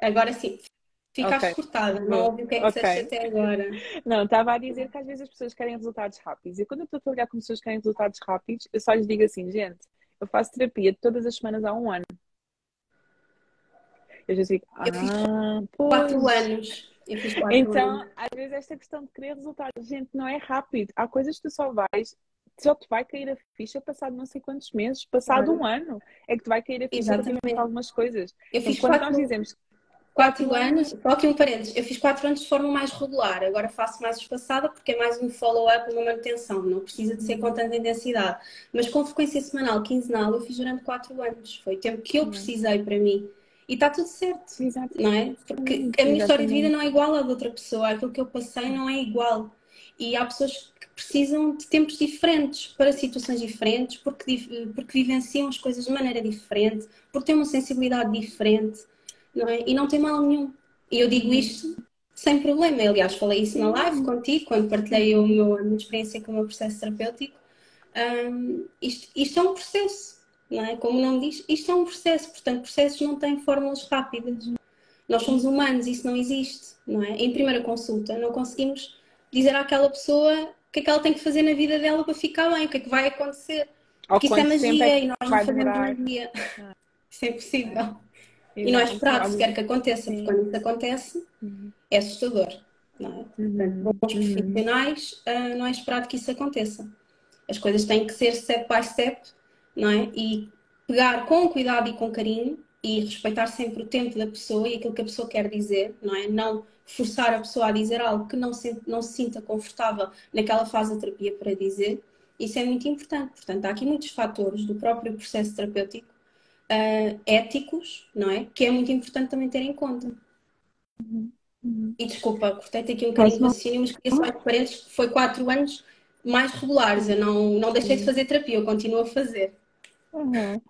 Agora sim, ficaste okay. cortada, não ouvi o que é que okay. disseste até agora. Não, estava a dizer que às vezes as pessoas querem resultados rápidos. E quando eu estou a trabalhar com pessoas que querem resultados rápidos, eu só lhes digo assim, gente, eu faço terapia todas as semanas há um ano. Eu já digo, ah, eu fiz quatro anos. Eu fiz quatro então, anos. às vezes esta questão de querer resultados, gente, não é rápido. Há coisas que tu só vais só te vai cair a ficha passado não sei quantos meses, passado um ano, é que te vai cair a ficha relativamente algumas coisas. Eu então, fiz quando quatro, nós dizemos quatro anos, só aqui um parênteses, eu fiz quatro anos de forma mais regular, agora faço mais espaçada porque é mais um follow-up, uma manutenção, não precisa de ser com tanta intensidade. Mas com frequência semanal, quinzenal, eu fiz durante quatro anos. Foi o tempo que eu precisei para mim. E está tudo certo, Exatamente. não é? Porque a minha história de vida não é igual à de outra pessoa, aquilo que eu passei não é igual. E há pessoas que precisam de tempos diferentes para situações diferentes, porque, porque vivenciam as coisas de maneira diferente, porque têm uma sensibilidade diferente, não é? E não tem mal nenhum. E eu digo isto sem problema. Aliás, falei isso na live contigo, quando partilhei o meu, a minha experiência com o meu processo terapêutico. Um, isto, isto é um processo não é? Como o nome diz, isto é um processo, portanto, processos não têm fórmulas rápidas. Nós somos humanos, isso não existe, não é? Em primeira consulta, não conseguimos dizer àquela pessoa o que é que ela tem que fazer na vida dela para ficar bem, o que é que vai acontecer. Porque isso é magia é e nós não fazemos magia. Ah. Isso é impossível. E não é esperado sequer que aconteça, Sim. porque quando isso acontece uhum. é assustador. Não é? Portanto, bons uhum. profissionais, uh, não é esperado que isso aconteça. As coisas têm que ser step by step não é? E pegar com cuidado e com carinho e respeitar sempre o tempo da pessoa e aquilo que a pessoa quer dizer, não é? Não forçar a pessoa a dizer algo que não se, não se sinta confortável naquela fase da terapia para dizer. Isso é muito importante. Portanto, há aqui muitos fatores do próprio processo terapêutico uh, éticos, não é? Que é muito importante também ter em conta. Uhum. Uhum. E desculpa, cortei-te aqui um bocadinho de raciocínio, mas queria só parentes que foi quatro anos mais regulares. Eu não, não deixei de fazer terapia, eu continuo a fazer. Uhum.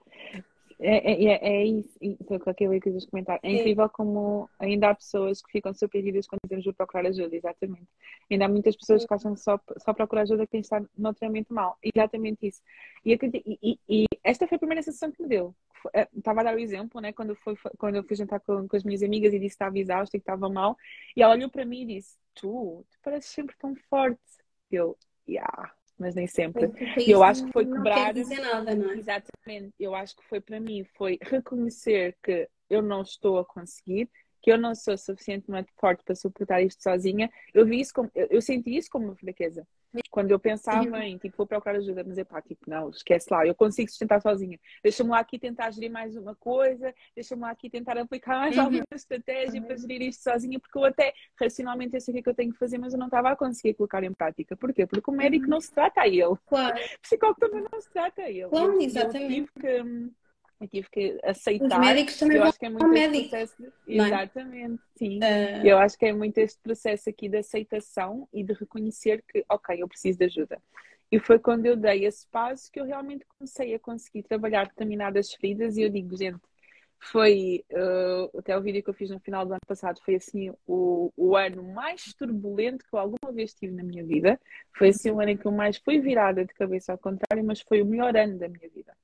É, é, é, é isso, com aquilo que eu comentar. É incrível como ainda há pessoas que ficam surpreendidas quando dizemos de procurar ajuda, exatamente. Ainda há muitas pessoas que acham que só, só procurar ajuda quem está notoriamente mal. Exatamente isso. E, e, e, esta foi a primeira sensação que me deu. Eh, estava a dar o exemplo, né? Quando, foi, quando eu fui jantar com, com as minhas amigas e disse que estava exausta e que estava mal. E ela olhou para mim e disse: Tu, tu pareces sempre tão forte. Eu, yeah mas nem sempre. E eu acho que foi quebrar. Não quer dizer nada, não é? Exatamente. Eu acho que foi para mim, foi reconhecer que eu não estou a conseguir, que eu não sou suficientemente forte para suportar isto sozinha. Eu vi isso como, eu, eu senti isso como uma fraqueza. Quando eu pensava em, tipo, vou procurar ajuda, mas é pá, tipo, não, esquece lá, eu consigo sustentar sozinha. Deixa-me lá aqui tentar gerir mais uma coisa, deixa-me lá aqui tentar aplicar mais uhum. alguma estratégia para gerir isto sozinha, porque eu até, racionalmente, eu sei o que é que eu tenho que fazer, mas eu não estava a conseguir colocar em prática. Porquê? Porque o médico uhum. não se trata a ele. Claro. O psicólogo também não se trata a ele. Claro, exatamente. Eu tive que hum, eu tive que aceitar. Os médicos também eu acho que é muito médico, processo. É? Exatamente, sim. Uh... Eu acho que é muito este processo aqui de aceitação e de reconhecer que, ok, eu preciso de ajuda. E foi quando eu dei esse passo que eu realmente comecei a conseguir trabalhar determinadas feridas e eu digo, gente, foi uh, até o vídeo que eu fiz no final do ano passado foi assim o, o ano mais turbulento que eu alguma vez tive na minha vida foi assim o ano em que eu mais fui virada de cabeça ao contrário mas foi o melhor ano da minha vida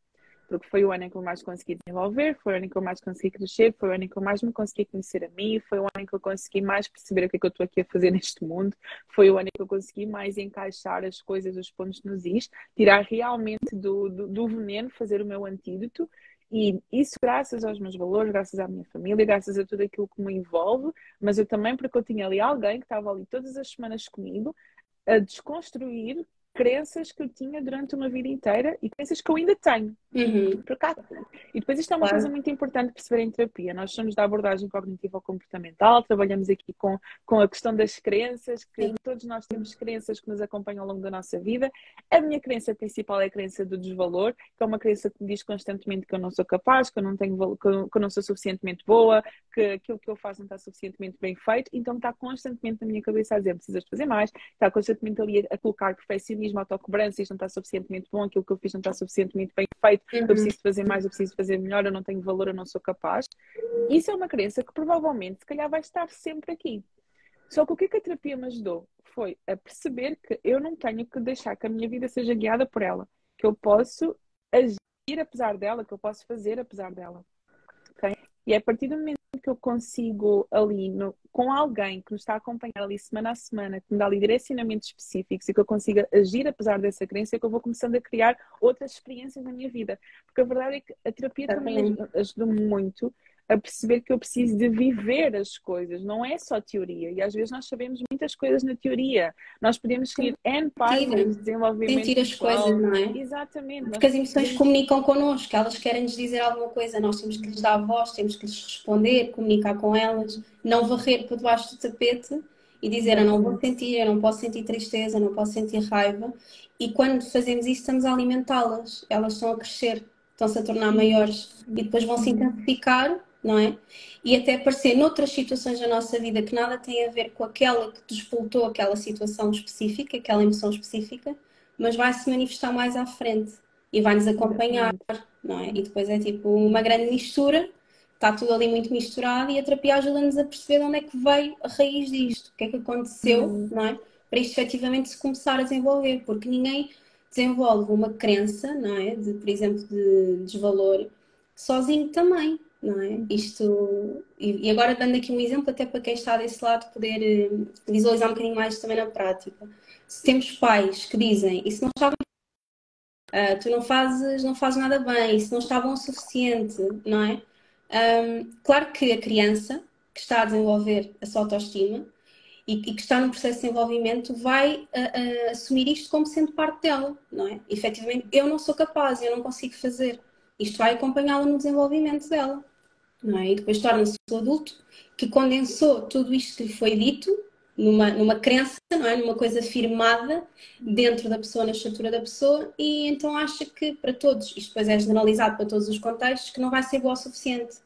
porque foi o ano em que eu mais consegui desenvolver, foi o ano em que eu mais consegui crescer, foi o ano em que eu mais me consegui conhecer a mim, foi o ano em que eu consegui mais perceber o que é que eu estou aqui a fazer neste mundo, foi o ano em que eu consegui mais encaixar as coisas, os pontos nos is, tirar realmente do, do, do veneno, fazer o meu antídoto e isso graças aos meus valores, graças à minha família, graças a tudo aquilo que me envolve, mas eu também porque eu tinha ali alguém que estava ali todas as semanas comigo a desconstruir crenças que eu tinha durante uma vida inteira e crenças que eu ainda tenho. Uhum. Por cá. E depois isto é uma claro. coisa muito importante perceber em terapia. Nós somos da abordagem cognitiva comportamental, trabalhamos aqui com, com a questão das crenças, que Sim. todos nós temos crenças que nos acompanham ao longo da nossa vida. A minha crença principal é a crença do desvalor, que é uma crença que me diz constantemente que eu não sou capaz, que eu não tenho que eu, que eu não sou suficientemente boa, que aquilo que eu faço não está suficientemente bem feito, então está constantemente na minha cabeça a dizer precisas fazer mais, está constantemente ali a, a colocar perfeccionismo, autocobrança, isto não está suficientemente bom, aquilo que eu fiz não está suficientemente bem feito feito, uhum. eu preciso fazer mais, eu preciso fazer melhor, eu não tenho valor, eu não sou capaz. Isso é uma crença que provavelmente, se calhar, vai estar sempre aqui. Só que o que, é que a terapia me ajudou? Foi a perceber que eu não tenho que deixar que a minha vida seja guiada por ela, que eu posso agir apesar dela, que eu posso fazer apesar dela. Okay? E é a partir do momento que eu consigo ali, no, com alguém que nos está a acompanhar ali semana a semana, que me dá ali direcionamentos específicos e que eu consiga agir apesar dessa crença, é que eu vou começando a criar outras experiências na minha vida. Porque a verdade é que a terapia também ajuda-me muito a perceber que eu preciso de viver as coisas, não é só teoria. E às vezes nós sabemos muitas coisas na teoria. Nós podemos seguir N páginas de desenvolvimento. Sentir as pessoal. coisas, não é? Exatamente. Porque as emoções comunicam connosco, elas querem nos dizer alguma coisa, nós temos que lhes dar voz, temos que lhes responder, comunicar com elas, não varrer por debaixo do tapete e dizer eu não vou sentir, eu não posso sentir tristeza, eu não posso sentir raiva. E quando fazemos isso, estamos a alimentá-las, elas estão a crescer, estão-se a tornar maiores e depois vão se intensificar não é? E até aparecer noutras situações da nossa vida que nada tem a ver com aquela que despoltou aquela situação específica, aquela emoção específica, mas vai se manifestar mais à frente e vai nos acompanhar, não é? E depois é tipo uma grande mistura, está tudo ali muito misturado e a terapia ajuda-nos a perceber de onde é que veio a raiz disto, o que é que aconteceu, uhum. não é? Para isto efetivamente se começar a desenvolver, porque ninguém desenvolve uma crença, não é? De, por exemplo, de desvalor sozinho também não é? Isto, e, agora dando aqui um exemplo até para quem está desse lado poder eh, visualizar um bocadinho mais também na prática. Se temos pais que dizem, isso não estava uh, tu não fazes, não fazes nada bem, isso não está bom o suficiente, não é? Um, claro que a criança que está a desenvolver a sua autoestima e, e que está num processo de desenvolvimento vai uh, uh, assumir isto como sendo parte dela, não é? Efetivamente, eu não sou capaz, eu não consigo fazer. Isto vai acompanhá-la no desenvolvimento dela é? E depois torna-se um adulto que condensou tudo isto que lhe foi dito numa, numa crença, não é? Numa coisa firmada dentro da pessoa, na estrutura da pessoa, e então acha que para todos, isto depois é generalizado para todos os contextos, que não vai ser boa o suficiente.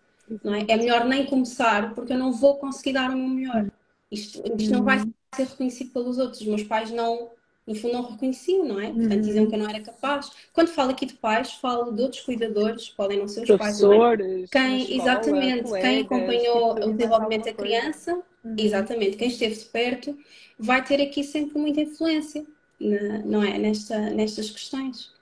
Não é? é melhor nem começar porque eu não vou conseguir dar o meu melhor. Isto, isto não vai uhum. ser reconhecido pelos outros. Os meus pais não, no fundo não reconheciam, não é? Portanto, uhum. diziam que eu não era capaz. Quando falo aqui de pais, falo de outros cuidadores, podem não ser os pais, não é? Quem, escola, exatamente, colegas, quem acompanhou o desenvolvimento da criança, uhum. exatamente, quem esteve de perto, vai ter aqui sempre muita influência, não é? Nesta, nestas questões.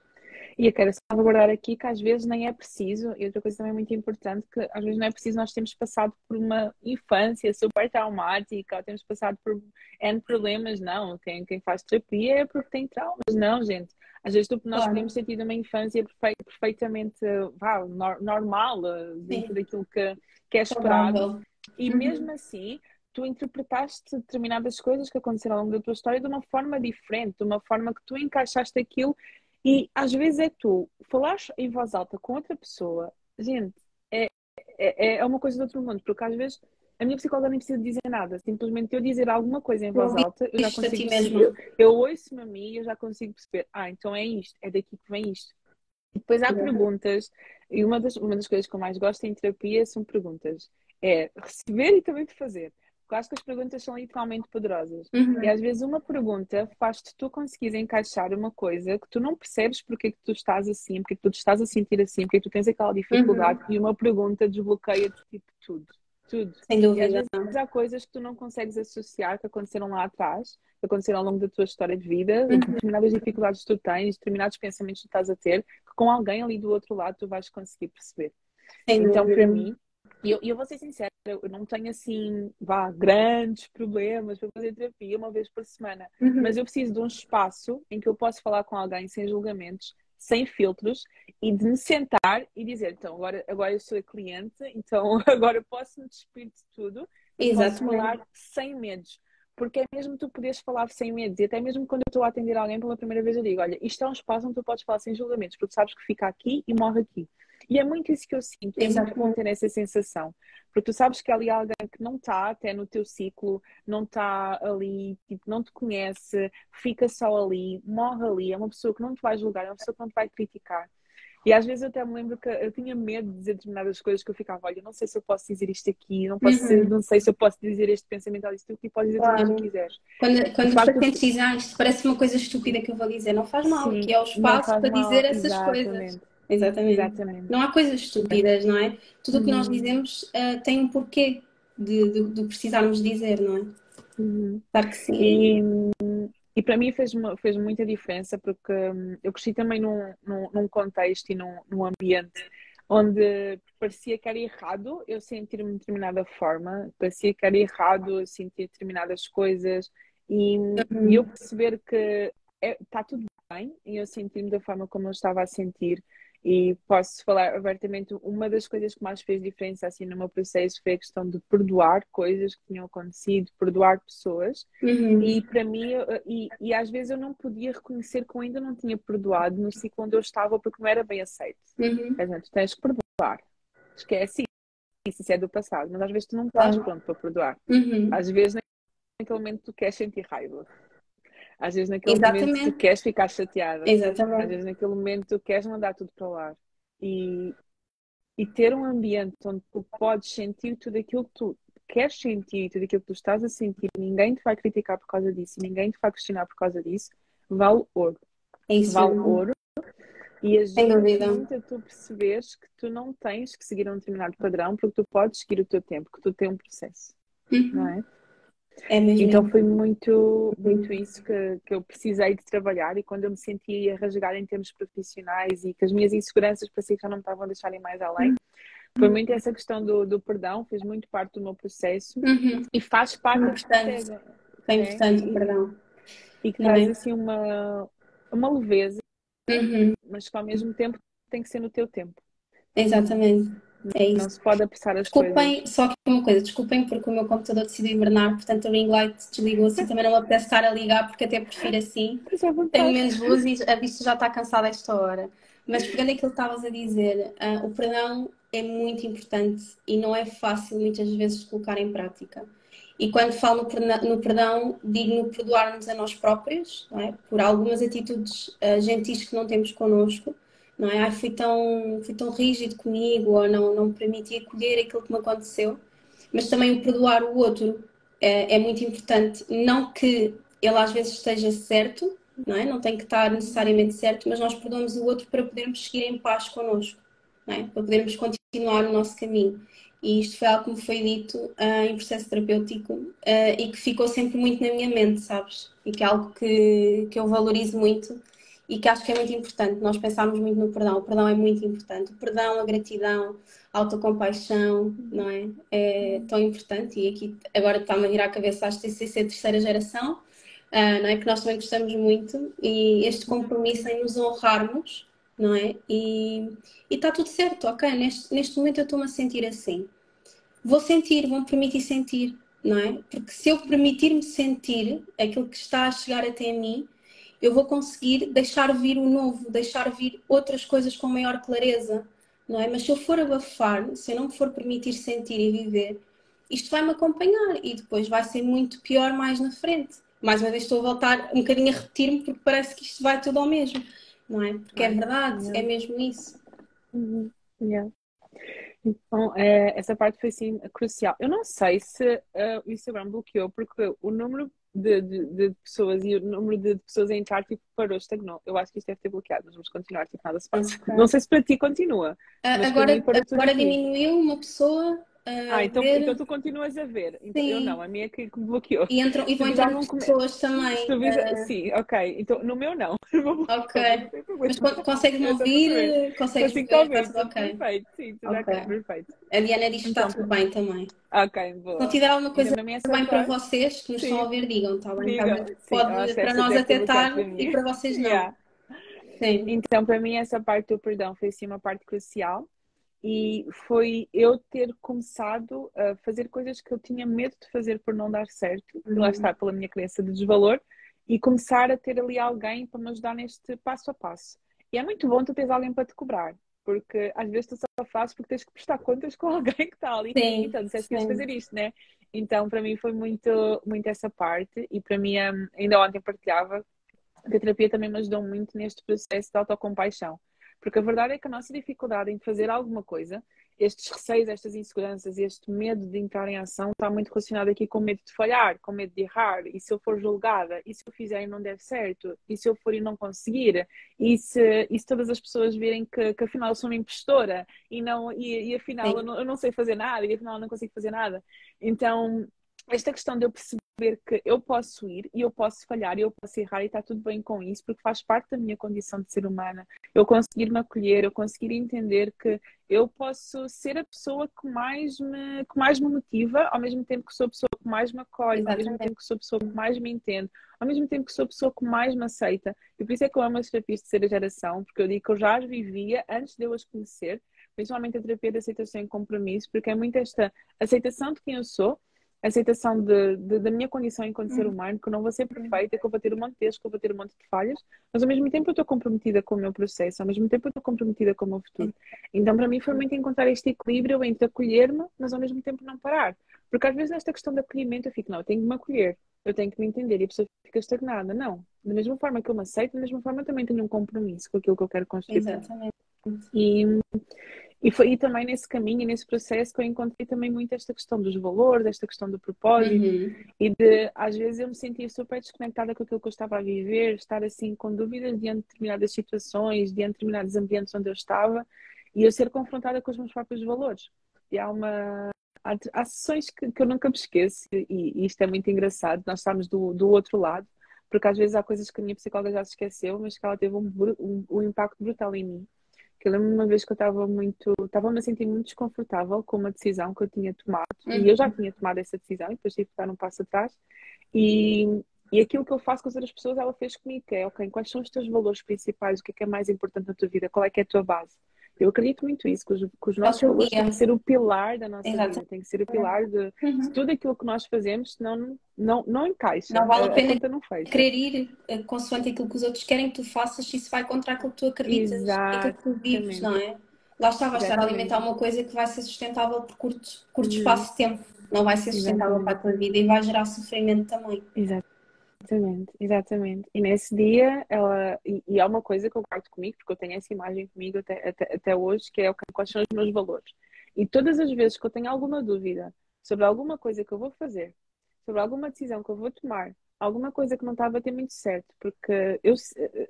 E eu quero salvaguardar aqui que às vezes nem é preciso, e outra coisa também muito importante, que às vezes não é preciso nós termos passado por uma infância super traumática, ou temos passado por N problemas, não. Quem, quem faz terapia é porque tem traumas, não, gente. Às vezes nós claro. podemos ter tido uma infância perfeitamente vá, normal, eh, dentro Sim. daquilo que, que é esperado. E uhum. mesmo assim, tu interpretaste determinadas coisas que aconteceram ao longo da tua história de uma forma diferente, de uma forma que tu encaixaste aquilo e às vezes é tu falares em voz alta com outra pessoa, gente, é, é, é uma coisa do outro mundo, porque às vezes a minha psicóloga nem precisa dizer nada, simplesmente eu dizer alguma coisa em voz alta, eu já consigo perceber. Eu ouço-me a mim e eu já consigo perceber, ah, então é isto, é daqui que vem isto. E depois há perguntas, e uma das, uma das coisas que eu mais gosto em terapia são perguntas. É receber e também de fazer. Porque acho que as perguntas são literalmente poderosas. Uhum. E às vezes uma pergunta faz-te tu conseguires encaixar uma coisa que tu não percebes porque é que tu estás assim, porque é que tu estás a sentir assim, porque é que tu tens aquela dificuldade. Uhum. E uma pergunta desbloqueia-te tipo tudo. Tudo. Sem dúvida. E às vezes há coisas que tu não consegues associar que aconteceram lá atrás, que aconteceram ao longo da tua história de vida, uhum. determinadas dificuldades que tu tens, determinados pensamentos que tu estás a ter, que com alguém ali do outro lado tu vais conseguir perceber. Sem então, dúvida. para mim, e eu, eu vou ser sincera, eu não tenho assim, vá, grandes problemas para fazer terapia uma vez por semana. Uhum. Mas eu preciso de um espaço em que eu posso falar com alguém sem julgamentos, sem filtros, e de me sentar e dizer, então, agora, agora eu sou a cliente, então agora eu posso me despir de tudo e posso falar sem medos. Porque é mesmo tu poderes falar sem medos. E até mesmo quando eu estou a atender alguém pela primeira vez, eu digo: olha, isto é um espaço onde tu podes falar sem julgamentos, porque sabes que fica aqui e morre aqui. E é muito isso que eu sinto, é muito bom ter essa sensação. Porque tu sabes que há ali alguém que não está até no teu ciclo, não está ali, tipo, não te conhece, fica só ali, morre ali, é uma pessoa que não te vai julgar, é uma pessoa que não te vai criticar. E às vezes eu até me lembro que eu tinha medo de dizer determinadas coisas que eu ficava, olha, não sei se eu posso dizer isto aqui, não, posso uhum. não sei se eu posso dizer este pensamento ali, tu pode dizer claro. tudo o que quiseres. Quando, quando dizem, ah, isto parece uma coisa estúpida que eu vou dizer, não faz mal, Sim, que é o espaço para mal, dizer essas exatamente. coisas. Exatamente. Exatamente. Não há coisas estúpidas, não é? Tudo o que nós uhum. dizemos uh, tem um porquê de, de, de, precisarmos dizer, não é? Uhum. Claro que sim. E, e para mim fez, fez muita diferença porque hum, eu cresci também num, num, num contexto e num, num ambiente onde parecia que era errado eu sentir-me de determinada forma, parecia que era errado eu sentir determinadas coisas e, uhum. e eu perceber que está é, tudo bem e eu sentir-me da forma como eu estava a sentir e posso falar abertamente, uma das coisas que mais fez diferença assim no meu processo foi a questão de perdoar coisas que tinham acontecido, perdoar pessoas. Uhum. E para mim, e, e às vezes eu não podia reconhecer que eu ainda não tinha perdoado no ciclo onde eu estava porque não era bem aceito. Uhum. Dizer, tu tens que perdoar. Esquece isso, isso é do passado, mas às vezes tu não estás pronto para perdoar. Uhum. Às vezes naquele momento tu queres sentir raiva. Às vezes naquele Exatamente. momento tu queres ficar chateada. Exatamente. Às vezes naquele momento tu queres mandar tudo para lá. E, e ter um ambiente onde tu podes sentir tudo aquilo que tu queres sentir, tudo aquilo que tu estás a sentir, ninguém te vai criticar por causa disso, ninguém te vai questionar por causa disso, vale ouro. É isso. Vale ouro. E ajuda muito a tu perceberes que tu não tens que seguir um determinado padrão, porque tu podes seguir o teu tempo, que tu tens um processo. Uhum. Não é? É. Então foi muito, muito isso que, que eu precisei de trabalhar e quando eu me sentia a rasgar em termos profissionais e que as minhas inseguranças parecia que já não me estavam a deixarem mais além, foi uhum. muito essa questão do, do perdão, fez muito parte do meu processo uhum. e faz parte do processo. É importante o perdão. E que traz assim uma, uma leveza, uhum. mas que ao mesmo tempo tem que ser no teu tempo. Exatamente. É isso. Não se pode apressar as desculpem, coisas. Só que uma coisa, desculpem porque o meu computador decidiu hibernar, portanto a ring light desligou assim, também não me apetece estar a ligar porque até prefiro assim. Tenho menos luz e a vista já está cansada a esta hora. Mas pegando aquilo que estavas a dizer, uh, o perdão é muito importante e não é fácil muitas vezes de colocar em prática. E quando falo no perdão, digo no perdoar-nos a nós próprios, é? por algumas atitudes uh, gentis que não temos connosco, não é? Ai, fui tão, fui tão rígido comigo, ou não, não me permiti acolher aquilo que me aconteceu. Mas também o perdoar o outro é, é muito importante. Não que ele às vezes esteja certo, não é? Não tem que estar necessariamente certo, mas nós perdoamos o outro para podermos seguir em paz connosco, é? Para podermos continuar o nosso caminho. E isto foi algo que me foi dito uh, em processo terapêutico uh, e que ficou sempre muito na minha mente, sabes? E que é algo que, que eu valorizo muito e que acho que é muito importante. Nós pensamos muito no perdão, o perdão é muito importante. O perdão, a gratidão, a autocompaixão, não é? É tão importante e aqui agora está-me a virar a cabeça a terceira geração, uh, não é? Que nós também gostamos muito e este compromisso em nos honrarmos, não é? E, e está tudo certo, ok? Neste, neste momento eu estou-me a sentir assim. Vou sentir, vou-me permitir sentir, não é? Porque se eu permitir-me sentir aquilo que está a chegar até mim, eu vou conseguir deixar vir o novo, deixar vir outras coisas com maior clareza, não é? Mas se eu for abafar, se eu não me for permitir sentir e viver, isto vai me acompanhar e depois vai ser muito pior mais na frente. Mais uma vez estou a voltar um bocadinho a repetir-me porque parece que isto vai tudo ao mesmo, não é? Porque é verdade, é mesmo isso. Uhum. Yeah. Então, é, essa parte foi sim crucial. Eu não sei se uh, o Instagram bloqueou, porque o número de, de, de, pessoas e o número de pessoas a entrar tipo, parou, estagnou. Eu acho que isto deve ter bloqueado, mas vamos continuar, tipo, nada se passa. Okay. Não sei se para ti continua. Uh, agora agora diminuiu uma pessoa ah, então, ver... então tu continuas a ver. Então, eu não, a minha é que bloqueou. E, entram, e vão entrar com pessoas também. Uh... Sim, ok. Então no meu não. Ok. Mas consegues-me ouvir? Consegues ver? Ouvir, está ok. Perfeito, sim, tudo okay. okay. perfeito. A Diana diz que então, está tudo bem também. Ok, boa. Se não tiver alguma coisa bem para vocês que nos sim. estão a ouvir, digam, está bem? Diga. Tá Pode, para nós até estar e para vocês não. Yeah. Sim. Então, para mim, essa parte do perdão foi sim uma parte crucial e foi eu ter começado a fazer coisas que eu tinha medo de fazer por não dar certo, uhum. lá está, pela minha crença de desvalor, e começar a ter ali alguém para me ajudar neste passo a passo. E é muito bom tu teres alguém para te cobrar, porque às vezes tu só fazes porque tens que prestar contas com alguém que está ali. Sim, então, disseste que fazer isto, né? Então, para mim foi muito, muito essa parte, e para mim, hum, ainda ontem partilhava que a terapia também me ajudou muito neste processo de autocompaixão porque a verdade é que a nossa dificuldade em fazer alguma coisa estes receios, estas inseguranças, este medo de entrar em ação está muito relacionado aqui com medo de falhar, com medo de errar. E se eu for julgada? E se eu fizer e não der certo? E se eu for e não conseguir? E se, e se todas as pessoas virem que, que afinal eu sou uma impostora e, não, e, e afinal eu não, eu não, sei fazer nada e afinal eu não consigo fazer nada? Então, esta questão de eu perceber que eu posso ir e eu posso falhar e eu posso errar e está tudo bem com isso, porque faz parte da minha condição de ser humana. Eu conseguir me acolher, eu conseguir entender que eu posso ser a pessoa que mais me, que mais me motiva, ao mesmo tempo que sou a pessoa que mais me acolhe, Exatamente. ao mesmo tempo que sou a pessoa que mais me entende, ao mesmo tempo que sou a pessoa que mais me aceita. E por isso é que eu amo as terapias de terceira geração, porque eu digo que eu já as vivia antes de eu as conhecer, principalmente a terapia de aceitação e compromisso, porque é muito esta aceitação de quem eu sou aceitação de, de, da minha condição enquanto ser uhum. humano, que eu não vou ser perfeita, que eu vou ter um monte de erros, que eu vou ter um monte de falhas, mas ao mesmo tempo eu estou comprometida com o meu processo, ao mesmo tempo eu estou comprometida com o meu futuro. Então, para mim, foi muito encontrar este equilíbrio entre acolher-me, mas ao mesmo tempo não parar. Porque às vezes nesta questão de acolhimento eu fico, não, eu tenho que me acolher, eu tenho que me entender e a pessoa fica estagnada. Não. Da mesma forma que eu me aceito, da mesma forma eu também tenho um compromisso com aquilo que eu quero construir. Exatamente. E, e foi e também nesse caminho e nesse processo que eu encontrei também muito esta questão dos valores, esta questão do propósito uhum. e de, às vezes, eu me sentia super desconectada com aquilo que eu estava a viver, estar assim com dúvidas diante de determinadas situações, diante de determinados ambientes onde eu estava e eu ser confrontada com os meus próprios valores. E há uma. Há, há sessões que, que eu nunca me esqueço e, e isto é muito engraçado. Nós estamos do, do outro lado, porque às vezes há coisas que a minha psicóloga já se esqueceu, mas que ela teve um, um, um impacto brutal em mim que eu lembro uma vez que eu estava muito, estava-me a sentir muito desconfortável com uma decisão que eu tinha tomado, uhum. e eu já uhum. tinha tomado essa decisão, e depois tive que dar um passo atrás, e, e aquilo que eu faço com as outras pessoas, ela fez comigo, que é, ok, quais são os teus valores principais, o que é que é mais importante na tua vida, qual é que é a tua base? Eu acredito muito isso, que os, que os nossos valores têm que ser o pilar da nossa Exato. vida, tem que ser o pilar de, uhum. de, tudo aquilo que nós fazemos, senão não, não encaixa. Não vale a pena a não querer ir eh, consoante aquilo que os outros querem que tu faças, se isso vai contra aquilo que tu acreditas, aquilo que tu vives, não é? Lá está, vais estar a alimentar uma coisa que vai ser sustentável por curto, curto uhum. espaço de tempo, não vai ser sustentável Exatamente. para a tua vida e vai gerar sofrimento também. Exato. Exatamente, exatamente. E nesse dia, ela. E, e há uma coisa que eu guardo comigo, porque eu tenho essa imagem comigo até, até, até hoje, que é quais são os meus valores. E todas as vezes que eu tenho alguma dúvida sobre alguma coisa que eu vou fazer, sobre alguma decisão que eu vou tomar, alguma coisa que não está a bater muito certo, porque eu,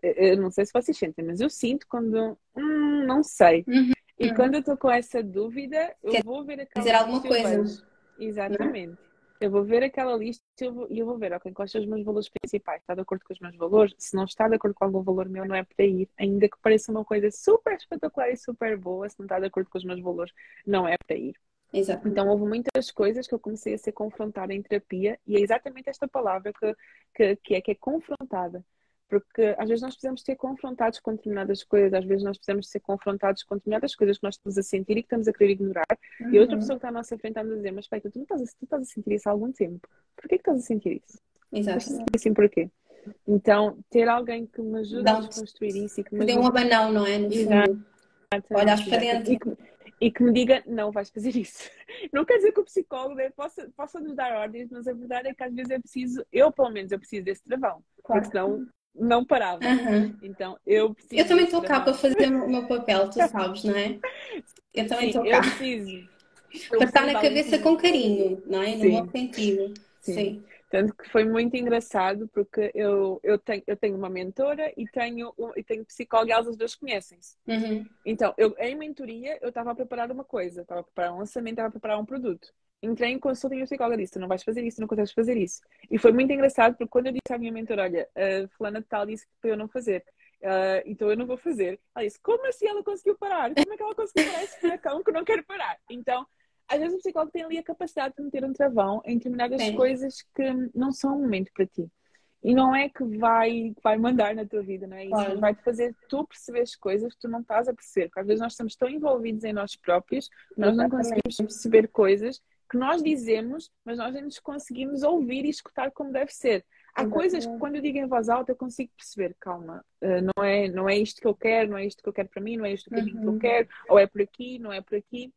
eu não sei se vocês sentem, mas eu sinto quando hum, não sei. Uhum. E quando eu estou com essa dúvida, eu Quer vou ver aquela dizer alguma coisa. Exatamente. Eu vou ver aquela lista e eu vou, eu vou ver, ok, quais são os meus valores principais? Está de acordo com os meus valores? Se não está de acordo com algum valor meu, não é para ir. Ainda que pareça uma coisa super espetacular e super boa, se não está de acordo com os meus valores, não é para ir. Exato. Então houve muitas coisas que eu comecei a ser confrontada em terapia e é exatamente esta palavra que, que, que é que é confrontada. Porque às vezes nós precisamos ser confrontados com determinadas coisas, às vezes nós precisamos ser confrontados com determinadas coisas que nós estamos a sentir e que estamos a querer ignorar. Uhum. E outra pessoa que está à nossa frente está a dizer: Mas espera, tu não estás a, tu estás a sentir isso há algum tempo. Porquê que estás a sentir isso? Exato. Assim porquê? Então, ter alguém que me ajude a desconstruir isso e que me ajude... um abanão, não é? No fundo. Olhas para dentro. E que, e que, me diga, não vais fazer isso. Não quer dizer que o psicólogo né, possa, possa nos dar ordens, mas a verdade é que às vezes é preciso, eu pelo menos, eu preciso desse travão. Claro. Porque senão não parava. Uhum. Então, eu. Eu também estou cá para fazer o meu papel, tu sabes, não é? Eu também estou cá. Eu preciso. para estar na cabeça com carinho, não é? No Sim. bom sentido. Sim. Sim. Tanto que foi muito engraçado porque eu, eu, tenho, eu tenho uma mentora e tenho, e tenho psicóloga e elas as duas conhecem-se. Uhum. Então, eu, em mentoria, eu estava a preparar uma coisa, estava a preparar um lançamento, estava a preparar um produto entrei em consulta e a psicóloga disse: não vais fazer isso, não consegues fazer isso. E foi muito engraçado porque quando eu disse à minha mentora: olha, a fulana de tal disse que para eu não fazer, uh, então eu não vou fazer. Ela disse: como assim ela conseguiu parar? Como é que ela conseguiu parar esse furacão que não quer parar? Então, às vezes o psicólogo tem ali a capacidade de meter um travão em determinadas Sim. coisas que não são um momento para ti. E não é que vai, vai mandar na tua vida, não é isso? Claro. Vai te fazer tu perceber as coisas que tu não estás a perceber. Porque às vezes nós estamos tão envolvidos em nós próprios que nós não conseguimos perceber coisas que nós dizemos, mas nós não nos conseguimos ouvir e escutar como deve ser. Há coisas que quando eu digo em voz alta eu consigo perceber, calma, uh, não, é, não é isto que eu quero, não é isto que eu quero para mim, não é isto que eu uhum. quero, ou é por aqui, não é por aqui.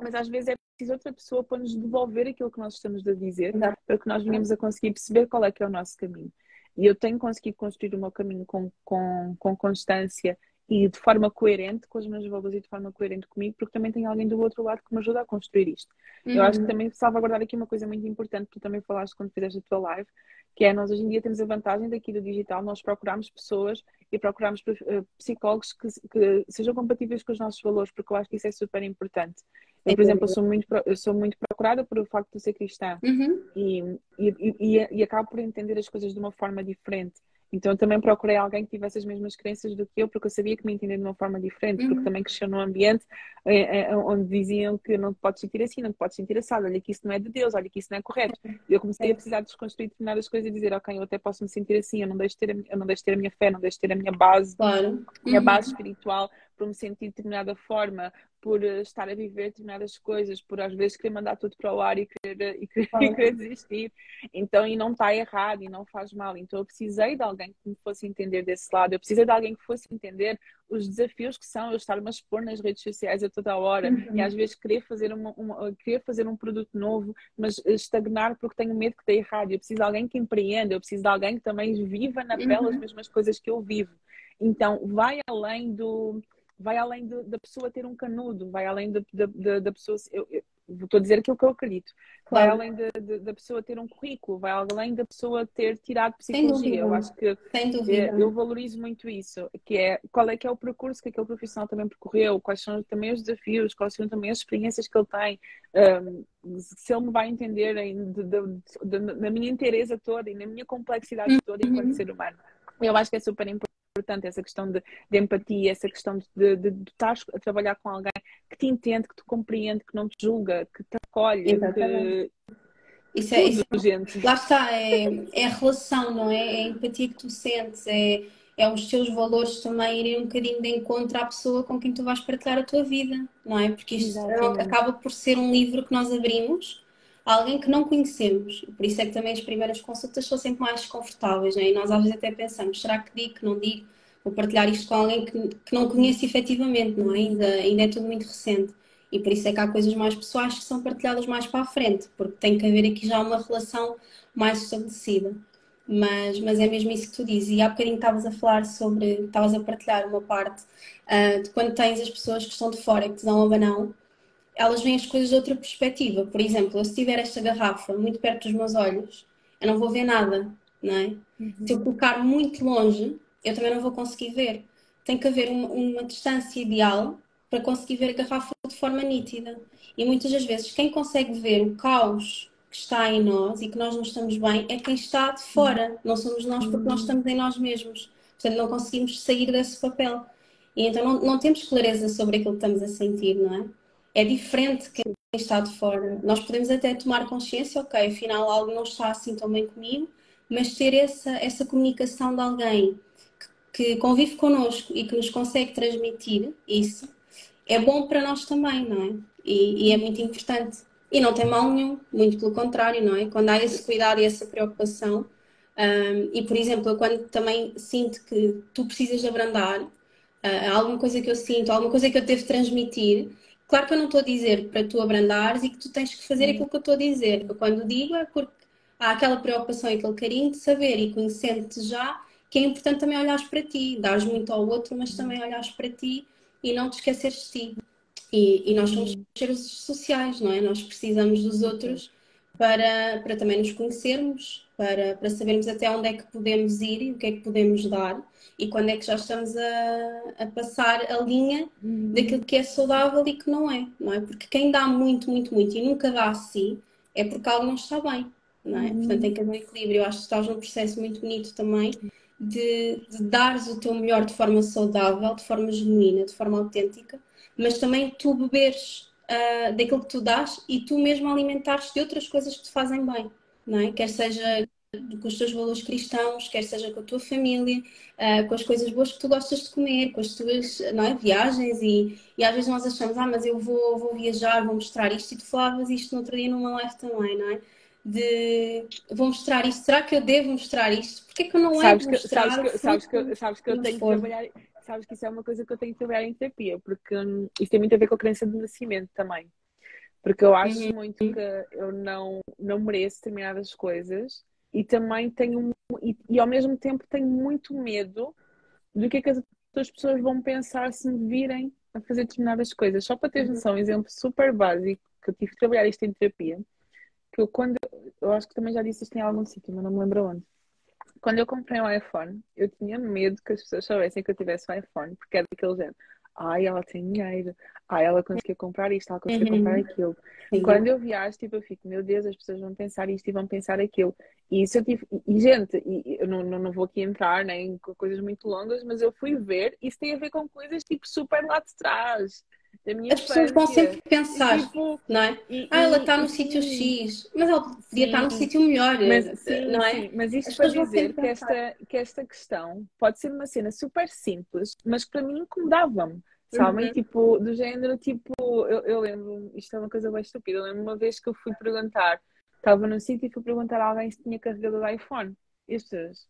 Mas às vezes é preciso outra pessoa para nos devolver aquilo que nós estamos a dizer, Exato. para que nós venhamos a conseguir perceber qual é que é o nosso caminho. E eu tenho conseguido construir o meu caminho com, com, com constância e de forma coerente com os meus valores e de forma coerente comigo, porque também tem alguém do outro lado que me ajuda a construir isto. Uhum. Eu acho que uhum. também salvaguardar aqui uma coisa muito importante que tu também falaste quando fizeste a tua live, que é nós hoje em dia temos a vantagem daqui do digital, nós procuramos pessoas e procuramos uh, psicólogos que, que, sejam compatíveis com os nossos valores, porque eu acho que isso é super importante. Eu, por exemplo, eu sou muito, eu sou muito procurada por o facto de ser cristã uhum. e, e, e, e acabo por entender as coisas de uma forma diferente. Então eu também procurei alguém que tivesse as mesmas crenças do que eu, porque eu sabia que me entendia de uma forma diferente, uhum. porque também cresceu num ambiente eh, eh, onde diziam que não te podes sentir assim, não te podes sentir assado, olha que isso não é de Deus, olha que isso não é correto. E eu comecei a precisar desconstruir determinadas coisas e dizer, ok, eu até posso me sentir assim, eu não deixo de ter a, eu não deixo de ter a minha fé, não deixo de ter a minha base, claro. minha uhum. base espiritual, para me sentir de determinada forma, por eh, estar a viver determinadas coisas, por às vezes querer mandar tudo para o ar e querer, e querer, e querer desistir. Então, e não está errado e não faz mal. Então, eu precisei de alguém que me fosse entender desse lado, eu precisei de alguém que fosse entender os desafios que são eu estar-me a expor nas redes sociais a toda hora uhum. e às vezes querer fazer, uma, uma, querer fazer um produto novo, mas estagnar porque tenho medo que dê errado. Eu preciso de alguém que empreenda, eu preciso de alguém que também viva na pele uhum. as mesmas coisas que eu vivo. Então, vai além do vai além de, da pessoa ter um canudo, vai além da, pessoa. Eu, eu, estou a dizer aquilo que eu acredito. Claro. Vai além da pessoa ter um currículo, vai além da pessoa ter tirado psicologia. Eu acho que é, eu valorizo muito isso, que é qual é que é o percurso que aquele profissional também percorreu, quais são também os desafios, quais são também as experiências que ele tem, um, se ele me vai entender na minha inteireza toda e na minha complexidade toda enquanto uhum. ser humano. Eu acho que é super importante importante essa questão de, de empatia, essa questão de, de, de, estar a trabalhar com alguém que te entende, que te compreende, que não te julga, que te acolhe, Exatamente. que isso é, isso, gente. Lá está, é, é a relação, não é? É a empatia que tu sentes, é, é os teus valores também irem um bocadinho de encontro à pessoa com quem tu vais partilhar a tua vida, não é? Porque isto Exatamente. acaba por ser um livro que nós abrimos alguém que não conhecemos. Por isso é que também as primeiras consultas são sempre mais desconfortáveis, não é? E nós às vezes até pensamos, será que digo, que não digo? Vou partilhar isto com alguém que, que não conheço efetivamente, não é? Ainda, ainda é tudo muito recente. E por isso é que há coisas mais pessoais que são partilhadas mais para a frente, porque tem que haver aqui já uma relação mais estabelecida. Mas, mas é mesmo isso que tu dizes. E há bocadinho estavas a falar sobre, estavas a partilhar uma parte uh, de quando tens as pessoas que estão de fora e que te dão a banão, elas veem as coisas de outra perspectiva. Por exemplo, se tiver esta garrafa muito perto dos meus olhos, eu não vou ver nada, não é? Uhum. Se eu colocar muito longe, eu também não vou conseguir ver. Tem que haver uma, uma distância ideal para conseguir ver a garrafa de forma nítida. E muitas das vezes quem consegue ver o caos que está em nós e que nós não estamos bem é quem está de fora. Não somos nós porque nós estamos em nós mesmos. Portanto, não conseguimos sair desse papel. E então não, não temos clareza sobre aquilo que estamos a sentir, não é? É diferente quem está de fora. Nós podemos até tomar consciência, ok, afinal algo não está assim tão bem comigo, mas ter essa, essa comunicação de alguém que, que convive connosco e que nos consegue transmitir isso, é bom para nós também, não é? E, e, é muito importante. E não tem mal nenhum, muito pelo contrário, não é? Quando há esse cuidado e essa preocupação, um, e por exemplo, quando também sinto que tu precisas abrandar, uh, alguma coisa que eu sinto, alguma coisa que eu devo transmitir, Claro que eu não estou a dizer para tu abrandares e que tu tens que fazer uhum. aquilo que eu estou a dizer. Eu, quando digo é porque há aquela preocupação e aquele carinho de saber e conhecendo-te já que é importante também olhares para ti, dares muito ao outro, mas também olhares para ti e não te esqueceres de ti. E, e nós somos uhum. seres sociais, não é? Nós precisamos dos outros para, para também nos conhecermos, para, para sabermos até onde é que podemos ir e o que é que podemos dar e quando é que já estamos a, a passar a linha uhum. daquilo que é saudável e que não é, não é? Porque quem dá muito, muito, muito e nunca dá a si é porque algo não está bem, não é? Uhum. Portanto, tem que haver um equilíbrio. Eu acho que estás num processo muito bonito também de, de dares o teu melhor de forma saudável, de forma genuína, de forma autêntica, mas também tu beberes uh, daquilo que tu dás e tu mesmo alimentares de outras coisas que te fazem bem, não é? Quer seja com os teus valores cristãos, quer seja com a tua família, uh, com as coisas boas que tu gostas de comer, com as tuas não é, viagens e, e às vezes nós achamos, ah, mas eu vou, vou viajar, vou mostrar isto e tu falavas isto no outro dia numa live também, não é? De vou mostrar isto, será que eu devo mostrar isto? Porquê que eu não sabes é mostrar? Sabes que, sabes que, sabes que eu tenho for. que trabalhar, sabes que isso é uma coisa que eu tenho que trabalhar em terapia, porque hum, isso tem muito a ver com a crença de nascimento também. Porque eu acho uhum. muito que eu não, não mereço determinadas coisas e também tenho e, e, ao mesmo tempo tenho muito medo do que é que as outras pessoas vão pensar se me virem a fazer determinadas coisas. Só para teres noção, um exemplo super básico, que eu tive que trabalhar isto em terapia, que eu quando, eu acho que também já disse isto em algum sítio, mas não me lembro onde. Quando eu comprei um iPhone, eu tinha medo que as pessoas soubessem que eu tivesse um iPhone, porque era daquele género. Ai, ela tem dinheiro. Ai, ela conseguiu comprar isto, ela conseguiu Uhum. comprar aquilo. Sim. Quando eu viajo, tipo, eu fico, meu Deus, as pessoas vão pensar isto e vão pensar aquilo. E isso eu tive. E, gente, e eu não, não, não vou aqui entrar né, em co- coisas muito longas, mas eu fui ver, isso tem a ver com coisas tipo super lá de trás, da minha As pessoas vão sempre pensar, tipo, não é? e, Ah, ela está no sítio X, mas ela podia estar no sítio melhor, Mas, sim, não é? sim, mas isto As para dizer que esta, que esta questão pode ser uma cena super simples, mas que para mim incomodava-me, sabem? Uhum. Tipo, do género, tipo, eu, eu lembro, isto é uma coisa bem estúpida, eu lembro uma vez que eu fui perguntar, estava num sítio e fui perguntar a alguém se tinha carregador de iPhone. E as pessoas,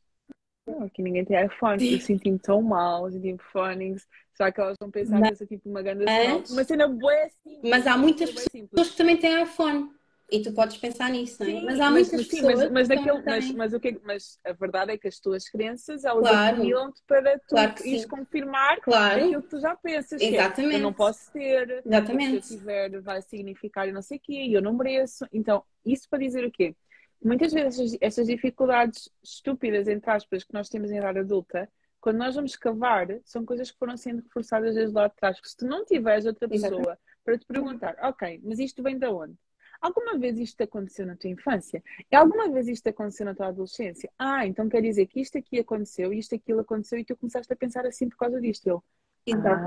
não, aqui ninguém tem iPhone. Eu senti-me tão mal, senti-me Phonics. Será que elas vão pensar que eu sou tipo uma grande Mas- Uma cena bué simples. Mas há muitas pessoas que também têm iPhone e tu podes pensar nisso, não é? Sim, Mas há muitas sim, pessoas mas, mas, que daquele, mas, mas, o que, é- mas a verdade é que as tuas crenças elas Claro. afunilam-te para tu Claro que ires sim. confirmar Claro, aquilo que tu já pensas. que é, eu Exatamente. não posso ter, porque se eu exatamente. tiver vai significar e não sei o quê, e eu não mereço. Então, isso para dizer o quê? Muitas vezes estas- estas dificuldades estúpidas, entre aspas, que nós temos em idade adulta, quando nós vamos cavar, são coisas que foram sendo reforçadas desde lá de trás. Se tu não tiveres outra Exatamente. pessoa para te perguntar, ok, mas isto vem de onde? Alguma vez isto aconteceu na tua infância? E alguma vez isto aconteceu na tua adolescência? Ah, então quer dizer que isto aqui aconteceu, isto aquilo aconteceu e tu começaste a pensar assim por causa disto. Eu, Exato.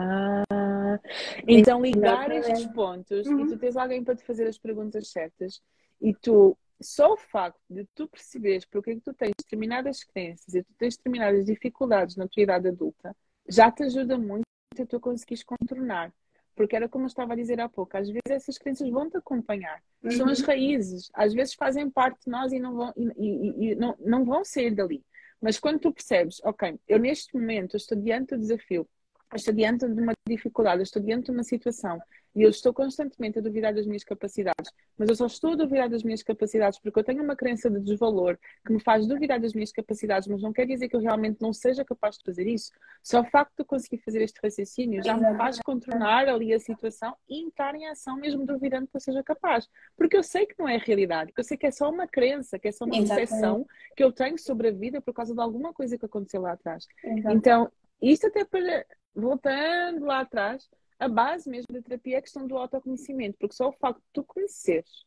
ah, então ligar Exatamente. estes pontos Uhum. e tu tens alguém para te fazer as perguntas certas e tu, só o facto de tu perceberes porque é que tu tens determinadas crenças e tu tens determinadas dificuldades na tua idade adulta, já te ajuda muito a tu conseguires contornar. Porque era como eu estava a dizer há pouco, às vezes essas crenças vão te acompanhar. São as Uhum. raízes, às vezes fazem parte de nós e não vão, e, e- e não, não vão sair dali. Mas quando tu percebes, ok, eu neste momento estou diante do desafio, estou diante de uma dificuldade, estou diante de uma situação e eu estou constantemente a duvidar das minhas capacidades, mas eu só estou a duvidar das minhas capacidades porque eu tenho uma crença de desvalor que me faz duvidar das minhas capacidades, mas não quer dizer que eu realmente não seja capaz de fazer isso. Só o facto de eu conseguir fazer este raciocínio já me faz contornar ali a situação e entrar em ação mesmo duvidando que eu seja capaz. Porque eu sei que não é a realidade, eu sei que é só uma crença, que é só uma percepção que eu tenho sobre a vida por causa de alguma coisa que aconteceu lá atrás. Então, isto até para, voltando lá atrás, a base mesmo da terapia é a questão do autoconhecimento, porque só o facto de tu conheceres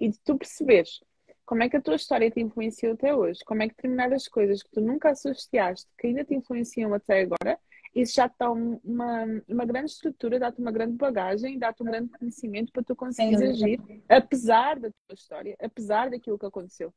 e de tu perceberes como é que a tua história te influenciou até hoje, como é que determinadas coisas que tu nunca associaste, que ainda te influenciam até agora, isso já te dá um- uma, uma grande estrutura, dá-te uma grande bagagem, dá-te um grande conhecimento para tu conseguires agir, apesar da tua história, apesar daquilo que aconteceu.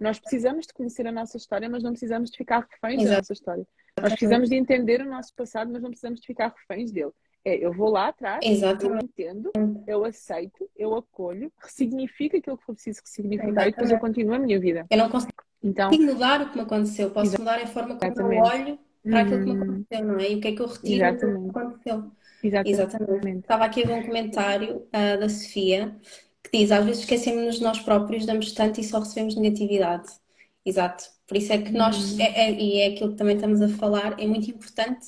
Nós precisamos de conhecer a nossa história, mas não precisamos de ficar reféns da Exato. nossa história. Nós precisamos de entender o nosso passado, mas não precisamos de ficar reféns dele. É, eu vou lá atrás, eu Exatamente. entendo, eu aceito, eu acolho, ressignifico aquilo que for preciso ressignificar e depois eu continuo a minha vida. Eu não consigo Então, mudar o que me aconteceu, posso mudar a forma como eu Exatamente. olho para aquilo que me Hum, aconteceu, não é? E o que é que eu retiro do que Exatamente. aconteceu. exatamente. Exatamente. Estava aqui a ver um comentário ah, da Sofia que diz: às vezes esquecemos-nos de nós próprios, damos tanto e só recebemos negatividade. Exato. Por isso é que nós, é, é- e é aquilo que também estamos a falar, é muito importante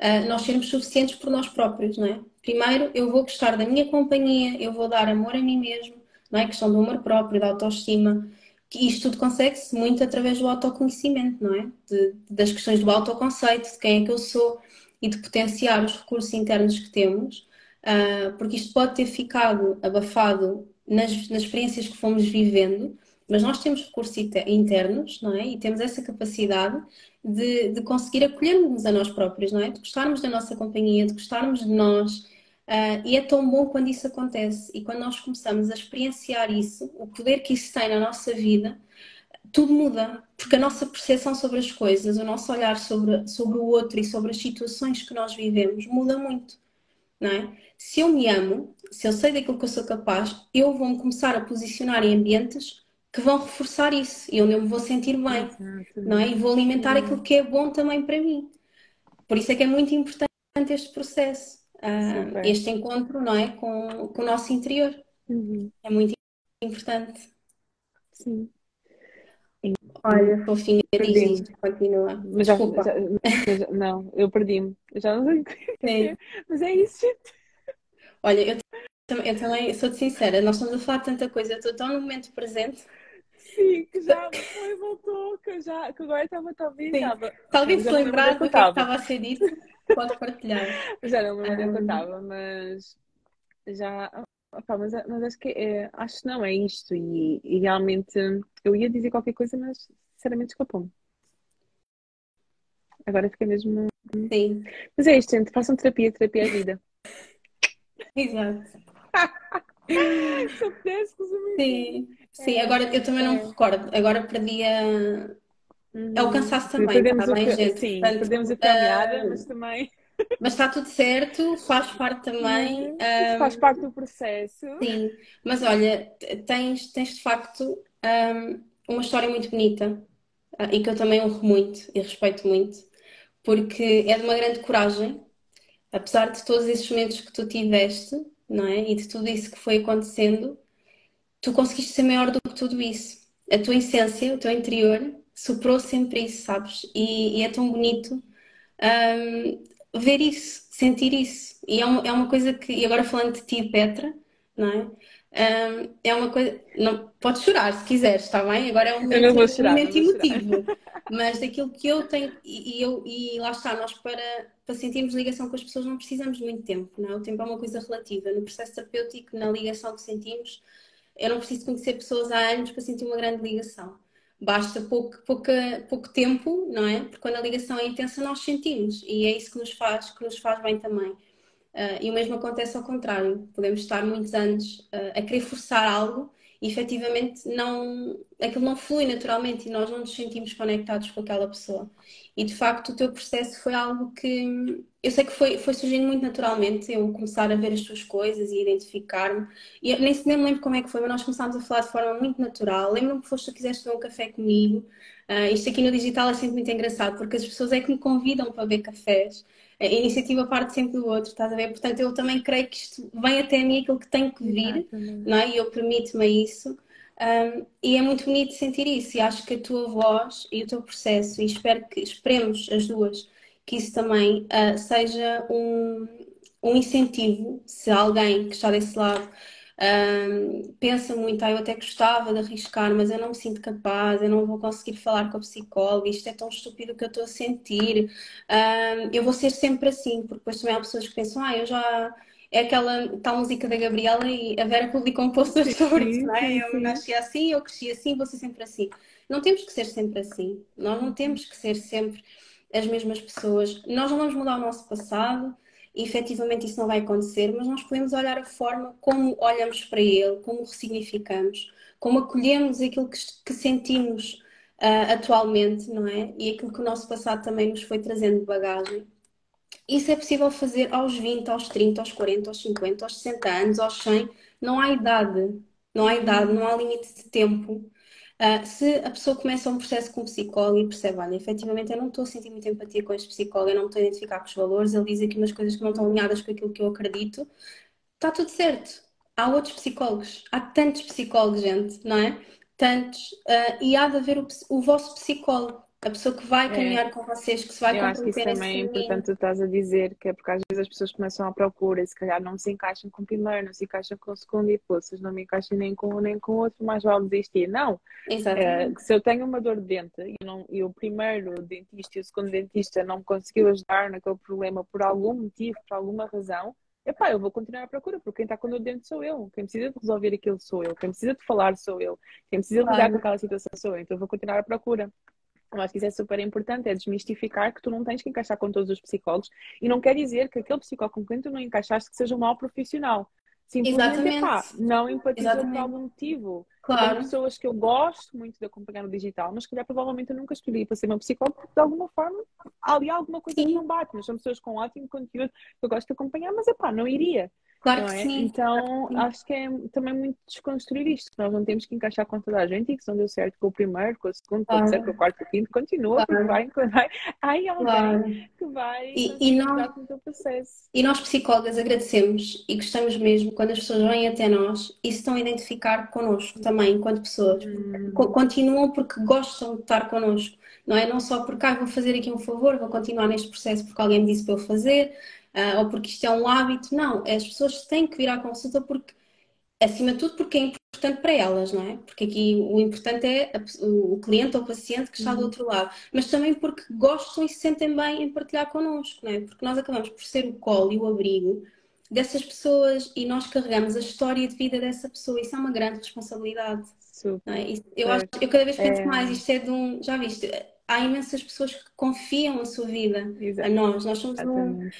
ah, nós sermos suficientes por nós próprios, não é? Primeiro, eu vou gostar da minha companhia, eu vou dar amor a mim mesmo, não é? Questão do amor próprio, da autoestima. Que isto tudo consegue-se muito através do autoconhecimento, não é? De- das questões do autoconceito, de quem é que eu sou e de potenciar os recursos internos que temos, ah, porque isto pode ter ficado abafado nas, nas experiências que fomos vivendo, mas nós temos recursos inte- internos, não é? E temos essa capacidade de, de conseguir acolher-nos a nós próprios, não é? De gostarmos da nossa companhia, de gostarmos de nós. ah, e é tão bom quando isso acontece. E quando nós começamos a experienciar isso, o poder que isso tem na nossa vida, tudo muda, porque a nossa percepção sobre as coisas, o nosso olhar sobre, sobre o outro e sobre as situações que nós vivemos muda muito, não é? Se eu me amo, se eu sei daquilo que eu sou capaz, eu vou-me começar a posicionar em ambientes que vão reforçar isso e onde eu me vou sentir bem, não é? E vou alimentar aquilo que é bom também para mim. Por isso é que é muito importante este processo, Super. este encontro, não é? Com, com o nosso interior. Uhum. É muito importante. Sim. Olha, fofinha, diz continua. Mas já, já, mas, não, eu perdi-me. Já não sei o que Mas é isso, gente. Olha, eu, eu também sou-te sincera, nós estamos a falar de tanta coisa, eu estou tão no momento presente. Sim, que já foi, voltou, que, já, que agora estava talvez. Estava, se alguém se lembrar do que, é estava a ser dito, pode partilhar. Já não me lembro um... que eu estava, mas já Opa, mas, mas acho que é, acho que não é isto. E, e, realmente eu ia dizer qualquer coisa, mas sinceramente escapou-me. Agora fica mesmo. Sim. Mas é isto, gente. Façam terapia, terapia é vida. Exato. Se pudesse resumir. Sim, sim. É, agora eu também não me recordo. Agora perdi a. Uhum. É o cansaço também, perdemos tá bem, o, gente? Sim, Portanto, perdemos a caminhada, uh, mas também. Mas está tudo certo, faz parte também. Um, faz parte do processo. Sim, mas olha, tens, tens de facto um, uma história muito bonita e que eu também honro muito e respeito muito, porque é de uma grande coragem, apesar de todos esses momentos que tu tiveste, não é? E de tudo isso que foi acontecendo, tu conseguiste ser maior do que tudo isso. A tua essência, o teu interior, superou sempre isso, sabes? E, e é tão bonito. Um, ver isso, sentir isso. E é uma, é uma coisa que, e agora falando de ti, Petra, não é? Um, é uma coisa. Não, podes chorar se quiseres, está bem? Agora é um momento, vou chorar, um momento emotivo. Mas daquilo que eu tenho, e, eu, e lá está, nós para, para sentirmos ligação com as pessoas não precisamos de muito tempo, não é? O tempo é uma coisa relativa. No processo terapêutico, na ligação que sentimos, eu não preciso conhecer pessoas há anos para sentir uma grande ligação basta pouco, pouca, pouco tempo, não é? Porque quando a ligação é intensa nós sentimos e é isso que nos faz, que nos faz bem também. Uh, e o mesmo acontece ao contrário. Podemos estar muitos anos uh, a querer forçar algo e efetivamente não, aquilo não flui naturalmente e nós não nos sentimos conectados com aquela pessoa. E de facto o teu processo foi algo que eu sei que foi, foi surgindo muito naturalmente, eu começar a ver as tuas coisas e identificar-me. E nem, nem me lembro como é que foi, mas nós começámos a falar de forma muito natural. Lembro-me que foste tu quiseste tomar um café comigo. Uh, isto aqui no digital é sempre muito engraçado, porque as pessoas é que me convidam para ver cafés. A iniciativa parte sempre do outro, estás a ver? Portanto, eu também creio que isto vem até a mim aquilo que tem que vir, não é? E eu permito-me isso. Um, e é muito bonito sentir isso, e acho que a tua voz e o teu processo, e espero que esperemos as duas que isso também uh, seja um, um incentivo, se alguém que está desse lado um, pensa muito, ah, eu até gostava de arriscar, mas eu não me sinto capaz, eu não vou conseguir falar com a psicóloga, isto é tão estúpido que eu estou a sentir, um, eu vou ser sempre assim, porque depois também há pessoas que pensam, ah, eu já é aquela tal música da Gabriela e a Vera publicou um post sobre isso, não é? Eu nasci assim, eu cresci assim, vou ser sempre assim. Não temos que ser sempre assim. Nós não temos que ser sempre as mesmas pessoas. Nós não vamos mudar o nosso passado e efetivamente isso não vai acontecer, mas nós podemos olhar a forma como olhamos para ele, como ressignificamos, como acolhemos aquilo que, que sentimos uh, atualmente, não é? E aquilo que o nosso passado também nos foi trazendo de bagagem. Isso é possível fazer aos 20, aos 30, aos 40, aos 50, aos 60 anos, aos 100. Não há idade. Não há idade, não há limite de tempo. Uh, se a pessoa começa um processo com um psicólogo e percebe, olha, efetivamente eu não estou a sentir muita empatia com este psicólogo, eu não estou a identificar com os valores, ele diz aqui umas coisas que não estão alinhadas com aquilo que eu acredito, está tudo certo. Há outros psicólogos, há tantos psicólogos, gente, não é? Tantos, uh, e há de haver o, o vosso psicólogo a pessoa que vai é. caminhar é. com vocês, que se vai Eu acho que isso também é importante tu estás a dizer, que é porque às vezes as pessoas começam à procura e se calhar não se encaixam com o primeiro, não se encaixam com o segundo e se não me encaixam nem com um nem com o outro, mais vale desistir. Não. Exatamente. É, se eu tenho uma dor de dente e, não, e o primeiro dentista e o segundo dentista não me conseguiu ajudar naquele problema por algum motivo, por alguma razão, epá, eu vou continuar à procura, porque quem está com dor de dente sou eu, quem precisa de resolver aquilo sou eu, quem precisa de falar sou eu, quem precisa de lidar com aquela situação sou eu, então eu vou continuar à procura. Eu acho que isso é super importante, é desmistificar que tu não tens que encaixar com todos os psicólogos e não quer dizer que aquele psicólogo com quem tu não encaixaste que seja um mau profissional. Simplesmente, Exatamente. não empatiza por algum motivo. Claro. Tem pessoas que eu gosto muito de acompanhar no digital, mas que calhar provavelmente eu nunca escolhi para ser meu psicólogo porque de alguma forma há ali alguma coisa Sim. que não bate. Mas são pessoas com ótimo conteúdo que eu gosto de acompanhar, mas é pá, não iria. Claro que é? sim. Então acho que é também muito desconstruir isto, que nós não temos que encaixar com toda a gente e que se não deu certo com o primeiro, com o segundo, com o terceiro, com o quarto, com o quinto, continua, Claro. porque vai, vai. Aí alguém Claro. que vai E- e conseguir não- ajudar com o teu processo. E nós, psicólogas, agradecemos e gostamos mesmo quando as pessoas vêm até nós e se estão a identificar connosco também, enquanto pessoas. Co- Continuam porque gostam de estar connosco, não é? Não só porque, ah, vou fazer aqui um favor, vou continuar neste processo porque alguém me disse para eu fazer, ah, ou porque isto é um hábito. Não, as pessoas têm que vir à consulta porque, acima de tudo, porque é importante para elas, não é? Porque aqui o importante é a o cliente ou o paciente que está do outro lado, mas também porque gostam e se sentem bem em partilhar connosco, não é? Porque nós acabamos por ser o colo e o abrigo dessas pessoas e nós carregamos a história de vida dessa pessoa. Isso é uma grande responsabilidade. É? Isso- Eu acho, eu cada vez penso É. mais, isto é de um, já viste, há imensas pessoas que confiam a sua vida a nós. Nós somos um-.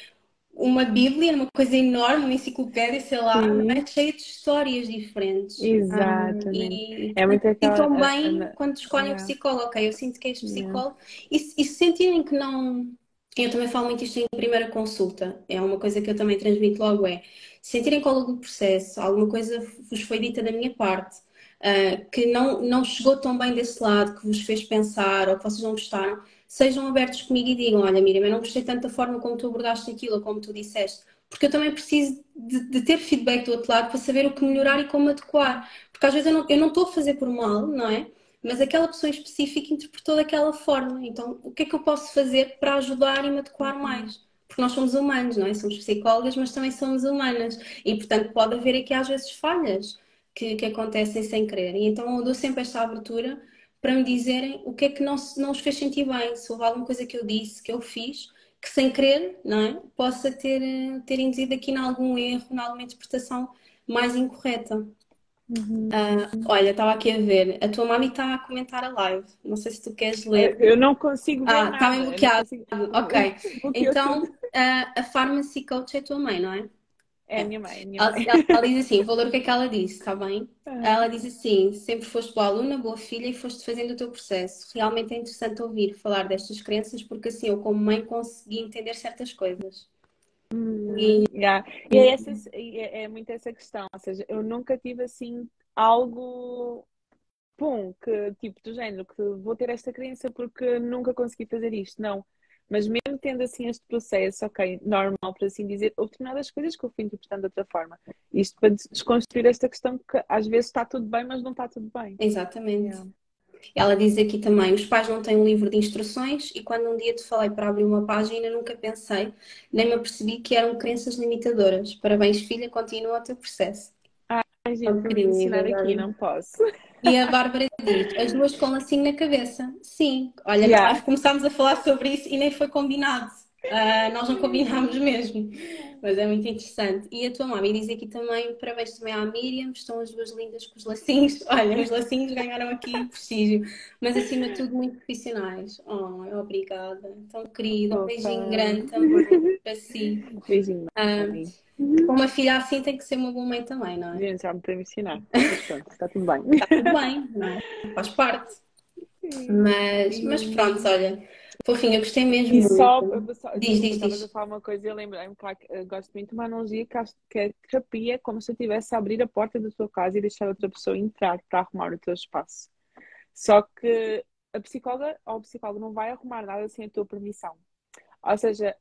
Uma bíblia, uma coisa enorme, uma enciclopédia, sei lá, é? cheia de histórias diferentes. Exatamente. Ah, e, É muito e aquela- a- bem a- quando escolhem Yeah. o psicólogo, ok, eu sinto que és Yeah. psicólogo, e, se- e se sentirem que não. Eu também falo muito isto em primeira consulta, é uma coisa que eu também transmito logo: é se sentirem que ao longo do processo alguma coisa vos foi dita da minha parte, ah, que não, não chegou tão bem desse lado, que vos fez pensar ou que vocês não gostaram, sejam abertos comigo e digam: Olha, Miriam, eu não gostei tanto da forma como tu abordaste aquilo ou como tu disseste, porque eu também preciso de, de ter feedback do outro lado para saber o que melhorar e como adequar. Porque às vezes eu não, estou a fazer por mal, não é? Mas aquela pessoa em específico interpretou daquela forma. Então, o que é que eu posso fazer para ajudar e me adequar mais? Porque nós somos humanos, não é? Somos psicólogas, mas também somos humanas. E, portanto, pode haver aqui às vezes falhas que, que acontecem sem querer. E então eu dou sempre esta abertura para me dizerem o que é que não, não os fez sentir bem, se houve alguma coisa que eu disse, que eu fiz, que sem querer, não é? Possa ter, eh, ter induzido aqui em algum erro, em alguma interpretação mais incorreta. Ah, olha, estava aqui a ver, a tua mami está a comentar a live. Não sei se tu queres ler. Eu não consigo ver Ah, está bem bloqueado. consigo- Ok. Então, a, a Pharmacy Coach é a tua mãe, não é? É a minha mãe, é a minha Ela, mãe. ela- ela diz assim, vou ler o que é que ela disse, está bem? Ah. Ela diz assim, sempre foste boa aluna, boa filha e foste fazendo o teu processo. Realmente é interessante ouvir falar destas crenças porque assim eu como mãe consegui entender certas coisas. E Yeah. E é, essa, é, é muito essa questão, ou seja, eu nunca tive assim algo, pum, que tipo do género, que vou ter esta crença porque nunca consegui fazer isto, não. Mas mesmo tendo assim este processo, ok, normal, por assim dizer, houve determinadas coisas que eu fui interpretando de outra forma. Isto para des- desconstruir esta questão que às vezes está tudo bem, mas não está tudo bem. exatamente. Yeah. Ela diz aqui também, os pais não têm um livro de instruções e quando um dia te falei para abrir uma página nunca pensei, nem me apercebi que eram crenças limitadoras. Parabéns, filha, continua o teu processo. Ai, gente, vou querida, ensinar aqui, Bárbara. não posso. E a Bárbara diz, as duas com lacinho na cabeça. Sim, olha, Yeah. nós começámos a falar sobre isso e nem foi combinado. Ah, nós não combinámos mesmo, mas é muito interessante. E a tua mãe diz aqui também, parabéns também à Miriam, estão as duas lindas com os lacinhos. Olha, os lacinhos ganharam aqui prestígio, mas acima de tudo muito profissionais. Oh, obrigada, tão querida, um beijinho grande também para si. Beijinho. Com uma filha assim tem que ser uma boa mãe também, não é? Gente, já me me ensinar. Está tudo bem. Está tudo bem, não é? Faz parte. Mas, mas pronto, olha, fofinho, eu gostei mesmo E só, eu só Diz, diz, a falar uma coisa e eu lembrei-me, claro, que gosto muito de uma analogia que acho que é terapia, como se eu estivesse a abrir a porta da tua casa e deixar outra pessoa entrar para arrumar o teu espaço. Só que a psicóloga ou o psicólogo não vai arrumar nada sem a tua permissão. Ou seja,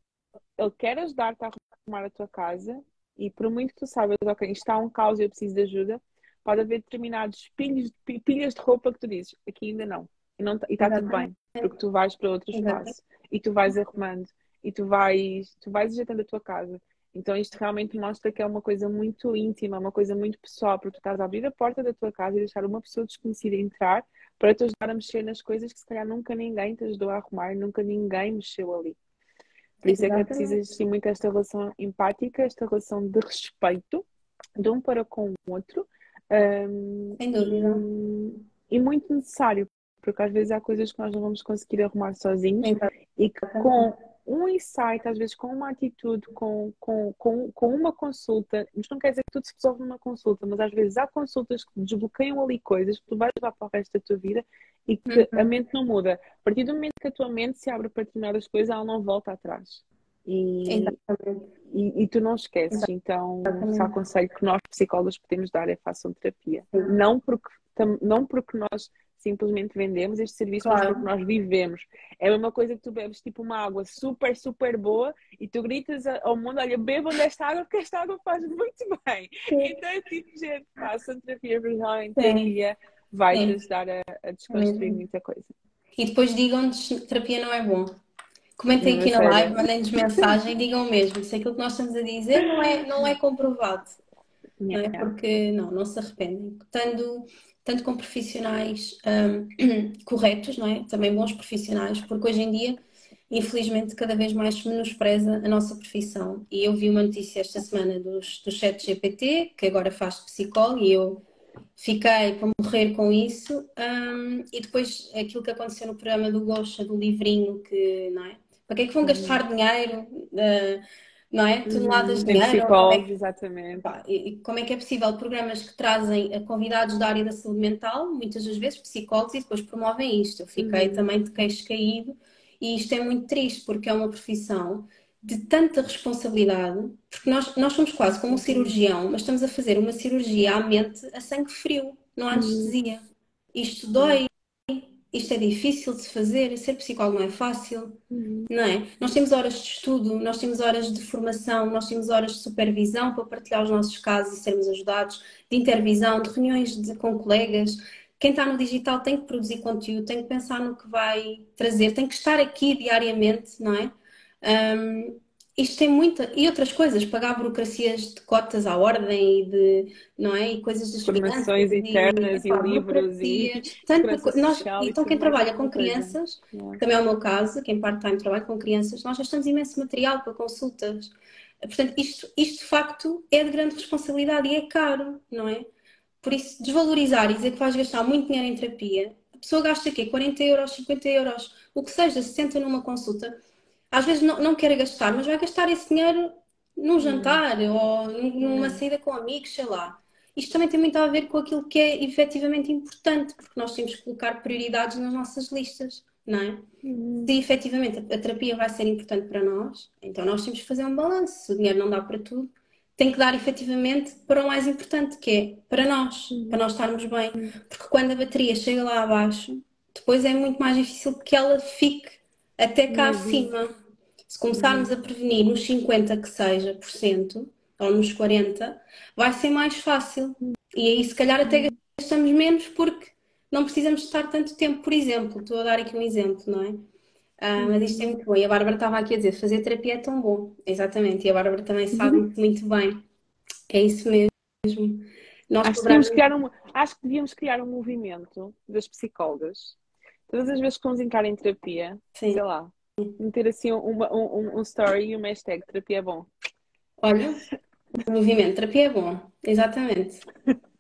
ele quer ajudar-te a arrumar a tua casa e por muito que tu saibas, ok, isto está um caos e eu preciso de ajuda, pode haver determinados pilhas, pi- pilhas de roupa que tu dizes, aqui ainda não. E não- e está tudo bem, porque tu vais para outro espaço e tu vais arrumando e tu vais, tu vais ajeitando a tua casa. Então isto realmente mostra que é uma coisa muito íntima, uma coisa muito pessoal, porque tu estás a abrir a porta da tua casa e deixar uma pessoa desconhecida entrar para te ajudar a mexer nas coisas que se calhar nunca ninguém te ajudou a arrumar, nunca ninguém mexeu ali. Por isso é que é preciso existir muito esta relação empática, esta relação de respeito de um para com o outro. hum, Sem dúvida. e, e muito necessário, porque às vezes há coisas que nós não vamos conseguir arrumar sozinhos Exato. e que com um insight, às vezes com uma atitude, com, com, com, com uma consulta, isto não quer dizer que tudo se resolve numa consulta, mas às vezes há consultas que desbloqueiam ali coisas que tu vais levar para o resto da tua vida e que Uhum. a mente não muda. A partir do momento que a tua mente se abre para determinadas coisas, ela não volta atrás. E, e, e, tu não esqueces. Então, só aconselho que nós, psicólogos, podemos dar é façam terapia. Não porque, não porque nós simplesmente vendemos este serviço, claro. mas porque nós vivemos. É a mesma coisa que tu bebes tipo uma água super, super boa e tu gritas ao mundo, olha, bebam desta água porque esta água faz muito bem. Sim. Então é tipo, gente, façam terapia, em terapia vai ajudar a, a desconstruir muita coisa. E depois digam-nos terapia não é bom. Comentem aqui na live, mandem-nos mensagem e digam mesmo se aquilo que nós estamos a dizer não é, não é comprovado. Não é? Porque não, não se arrependem. Tanto, tanto com profissionais um, corretos, não é? Também bons profissionais, porque hoje em dia, infelizmente, cada vez mais se menospreza a nossa profissão. E eu vi uma notícia esta semana dos, do chat GPT, que agora faz psicólogo, e eu fiquei para morrer com isso. Um, e depois aquilo que aconteceu no programa do Gosha, do livrinho, que, não é? Para que é que vão gastar uhum. dinheiro? Uh, não é? Toneladas de dinheiro. Como é que, exatamente. Pá, e, como é que é possível programas que trazem eh, convidados da área da saúde mental, muitas das vezes psicólogos, e depois promovem isto? Eu fiquei uhum. também de queixo caído e isto é muito triste porque é uma profissão de tanta responsabilidade, porque nós, nós somos quase como um cirurgião, mas estamos a fazer uma cirurgia à mente a sangue frio, não há uhum. anestesia. Isto dói, isto é difícil de se fazer, ser psicólogo não é fácil, uhum. não é? Nós temos horas de estudo, nós temos horas de formação, nós temos horas de supervisão para partilhar os nossos casos e sermos ajudados, de intervisão, de reuniões de, com colegas. Quem está no digital tem que produzir conteúdo, tem que pensar no que vai trazer, tem que estar aqui diariamente, não é? Um, isto tem muita. E outras coisas, pagar burocracias de cotas à ordem e de. não é? E coisas das Formações internas e, e, livros e. Tanto, nós, então, quem trabalha com crianças, que também é o meu caso, quem part-time trabalha com crianças, nós gastamos imenso material para consultas. Portanto, isto, isto de facto é de grande responsabilidade e é caro, não é? Por isso, desvalorizar e dizer que vais gastar muito dinheiro em terapia, a pessoa gasta aqui 40 euros, 50 euros, o que seja, 60 numa consulta às vezes não, não quer gastar, mas vai gastar esse dinheiro num hum. jantar ou numa hum. saída com amigos, sei lá. Isto também tem muito a ver com aquilo que é efetivamente importante, porque nós temos que colocar prioridades nas nossas listas, não é? Uhum. Se efetivamente a terapia vai ser importante para nós, então nós temos que fazer um balanço. Se o dinheiro não dá para tudo, tem que dar efetivamente para o mais importante, que é para nós, uhum. para nós estarmos bem. Porque quando a bateria chega lá abaixo, depois é muito mais difícil que ela fique até cá uhum. acima. Se começarmos uhum. a prevenir nos 50 que seja por cento, ou nos 40, vai ser mais fácil. E aí se calhar até uhum. gastamos menos porque não precisamos estar tanto tempo, por exemplo. Estou a dar aqui um exemplo, não é? Ah, mas isto é muito bom. E a Bárbara estava aqui a dizer, fazer terapia é tão bom. Exatamente. E a Bárbara também sabe uhum. muito bem. É isso mesmo. Nós acho, cobramos... que criar um, acho que devíamos criar um movimento das psicólogas todas as vezes que vamos entrar em terapia, Sim. sei lá, meter assim uma, um, um story e uma hashtag terapia é bom. Olha, o movimento terapia é bom, exatamente.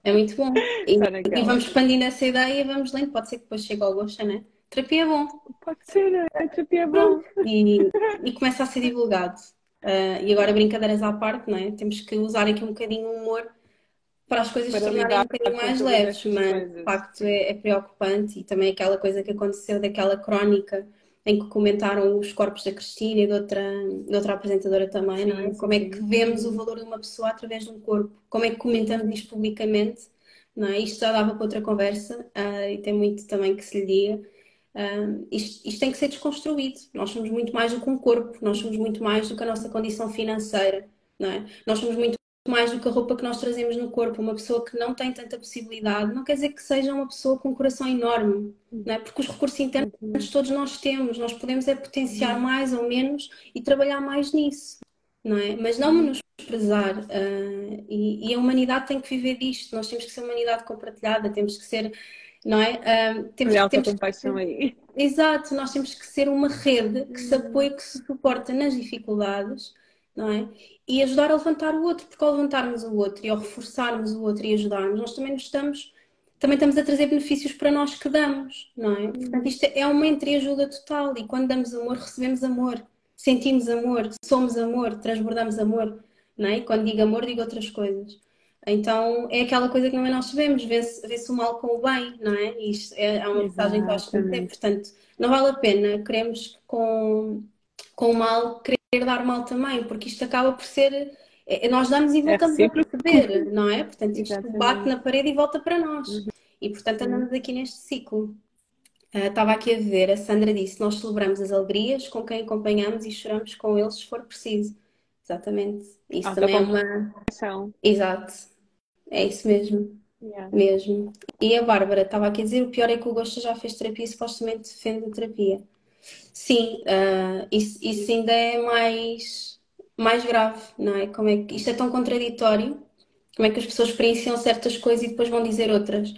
É muito bom. E, e, vamos expandindo essa ideia e vamos lendo. Pode ser que depois chegue ao gosto, né? Terapia é bom. Pode ser, né? terapia é bom. E, e começa a ser divulgado. Uh, e agora, brincadeiras à parte, não é? Temos que usar aqui um bocadinho o humor para as coisas para se tornarem um bocadinho mais leves, mas de facto é, é, preocupante e também aquela coisa que aconteceu daquela crónica em que comentaram os corpos da Cristina e de outra, de outra apresentadora também, não é? Como é que vemos o valor de uma pessoa através de um corpo, como é que comentamos isto publicamente, não é? Isto já dava para outra conversa uh, e tem muito também que se lhe diga. Uh, isto, isto, tem que ser desconstruído. Nós somos muito mais do que um corpo, nós somos muito mais do que a nossa condição financeira, não é? Nós somos muito mais do que a roupa que nós trazemos no corpo. Uma pessoa que não tem tanta possibilidade não quer dizer que seja uma pessoa com um coração enorme, não é? porque os recursos internos todos nós temos, nós podemos é potenciar mais ou menos e trabalhar mais nisso, não é? Mas não menosprezar. Uh, e, e, a humanidade tem que viver disto, nós temos que ser uma humanidade compartilhada, temos que ser. Não é? Uh, temos, temos compaixão aí. Exato, nós temos que ser uma rede que se apoia, que se suporta nas dificuldades, não é? e ajudar a levantar o outro, porque ao levantarmos o outro e ao reforçarmos o outro e ajudarmos, nós também nos estamos, também estamos a trazer benefícios para nós que damos, não é? Portanto, isto é uma entreajuda total e quando damos amor, recebemos amor, sentimos amor, somos amor, transbordamos amor, não é? E quando digo amor, digo outras coisas. Então é aquela coisa que também nós sabemos, vê-se vê o mal com o bem, não é? E isto é, é uma mensagem que eu acho que portanto, não vale a pena, queremos com com mal querer dar mal também, porque isto acaba por ser. é- Nós damos e É voltamos a recíproco. receber, não é? Portanto, isto bate Exatamente. na parede e volta para nós. E portanto andamos aqui neste ciclo. Ah, Estava aqui a ver, a Sandra disse: Nós celebramos as alegrias com quem acompanhamos e choramos com eles se for preciso. Exatamente. Isso também é uma. Exato. É isso mesmo. Yeah. Mesmo. E a Bárbara estava aqui a dizer: o pior é que o Gosta já fez terapia e supostamente defende a terapia. Sim, ah, isso, isso ainda é mais, mais grave, não é? Como é que isto é tão contraditório? Como é que as pessoas experienciam certas coisas e depois vão dizer outras?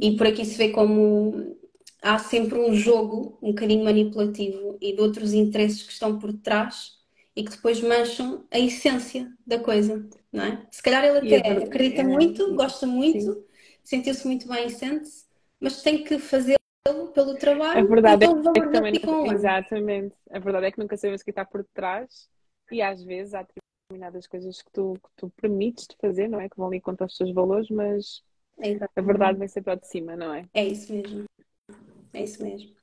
E por aqui se vê como há sempre um jogo um bocadinho manipulativo e de outros interesses que estão por trás e que depois mancham a essência da coisa, não é? Se calhar ele até acredita é, muito, gosta muito, sentiu-se muito bem e sente-se, mas tem que fazê-lo pelo A trabalho e verdade pelos é que também, exatamente, a verdade é que nunca sabemos o que está por trás e às vezes há determinadas coisas que tu, que tu permites de fazer, não é? Que vão ali contra os teus valores, mas É a exatamente. verdade vem sempre ao de cima, não é? É isso mesmo. É isso mesmo.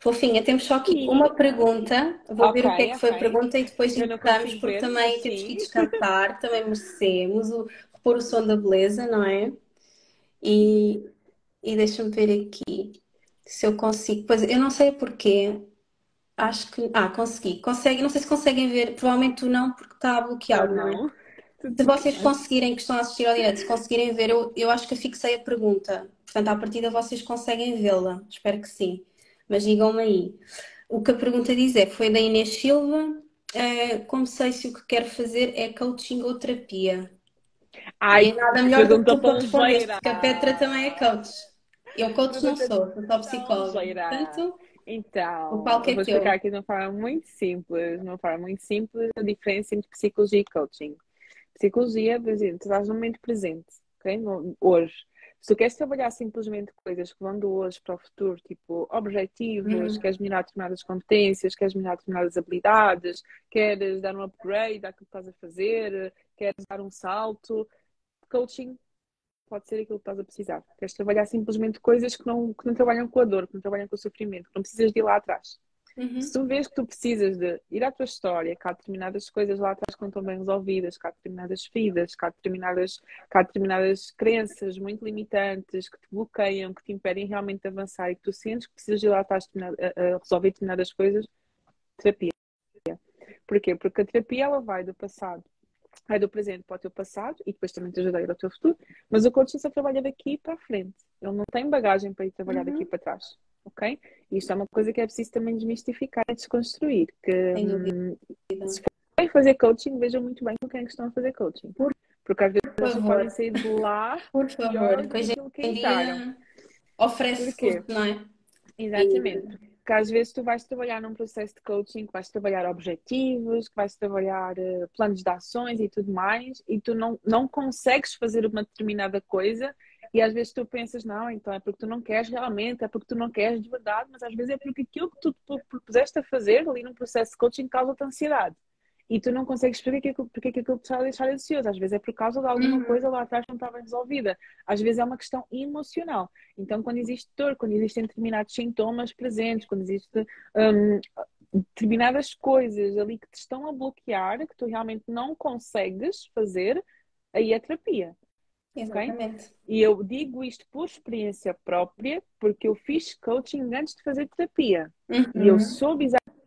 Fofinha, temos só aqui E, uma pergunta. Vou ver o que é que foi a pergunta e depois consigo porque ver, também mas temos que ir sim. descansar, também merecemos o, repor o som da beleza, não é? E, e deixa-me ver aqui se eu consigo. Pois eu não sei porquê. Acho que. Ah, consegui. Consegue, não sei se conseguem ver, provavelmente tu não, porque está bloqueado, não é? não. Se Tudo vocês conseguirem, que estão a assistir ao direto, se conseguirem ver, eu, eu acho que fixei a pergunta. Portanto, à partida vocês conseguem vê-la. Espero que sim. Mas digam-me aí. O que a pergunta diz é: foi da Inês Silva. eh, como sei se o que quero fazer é coaching ou terapia? E Ai, é nada melhor do que pergunta tu para respondeste, pongeira! porque a Petra também é coach. Eu coach não sou, sou só psicóloga. pongeira! Portanto, o Então, palco eu é vou explicar aqui de uma forma muito simples, de uma forma muito simples, a diferença entre psicologia e coaching. Psicologia, por exemplo, tu estás no momento presente, ok? Hoje. Se tu queres trabalhar simplesmente coisas que vão do hoje para o futuro, tipo objetivos, Uhum. queres melhorar determinadas competências, queres melhorar determinadas habilidades, queres dar um upgrade àquilo que estás a fazer, queres dar um salto, coaching pode ser aquilo que estás a precisar. Queres trabalhar simplesmente coisas que não, que não trabalham com a dor, que não trabalham com o sofrimento, que não precisas de ir lá atrás. Uhum. Se tu vês que tu precisas de ir à tua história, que há determinadas coisas lá atrás que não estão bem resolvidas, que há determinadas feridas, que há determinadas, que há determinadas crenças muito limitantes que te bloqueiam, que te impedem realmente de avançar e que tu sentes que precisas de ir lá atrás a resolver determinadas coisas, terapia. Porquê? Porque a terapia ela vai do passado, vai do presente para o teu passado e depois também te ajuda a ir ao teu futuro, mas o coaching só trabalha daqui para a frente. Ele não tem bagagem para ir trabalhar daqui Uhum. para trás. Ok? E isto é uma coisa que é preciso também desmistificar e desconstruir. Que hum, se forem fazer coaching, vejam muito bem com quem é que estão a fazer coaching. Porque às vezes Por eles podem sair de lá Por favor, do que entraram. oferece Porquê? tudo, não é? Exatamente. Porque às vezes tu vais trabalhar num processo de coaching, que vais trabalhar objetivos, que vais trabalhar eh, planos de ações e tudo mais, e tu não, não consegues fazer uma determinada coisa, e às vezes tu pensas, não, então é porque tu não queres realmente, é porque tu não queres de verdade, mas às vezes é porque aquilo que tu te propuseste a fazer ali num processo de coaching causa-te ansiedade. E tu não consegues perceber porque é que aquilo te está a deixar ansioso. Às vezes é por causa de alguma Uhum. coisa lá atrás que não estava resolvida. Às vezes é uma questão emocional. Então, quando existe dor, quando existem determinados sintomas presentes, quando existem hum, determinadas coisas ali que te estão a bloquear, que tu realmente não consegues fazer, aí é terapia. Exatamente. E eu digo isto por experiência própria, porque eu fiz coaching antes de fazer terapia. E eu Uhum. soube exatamente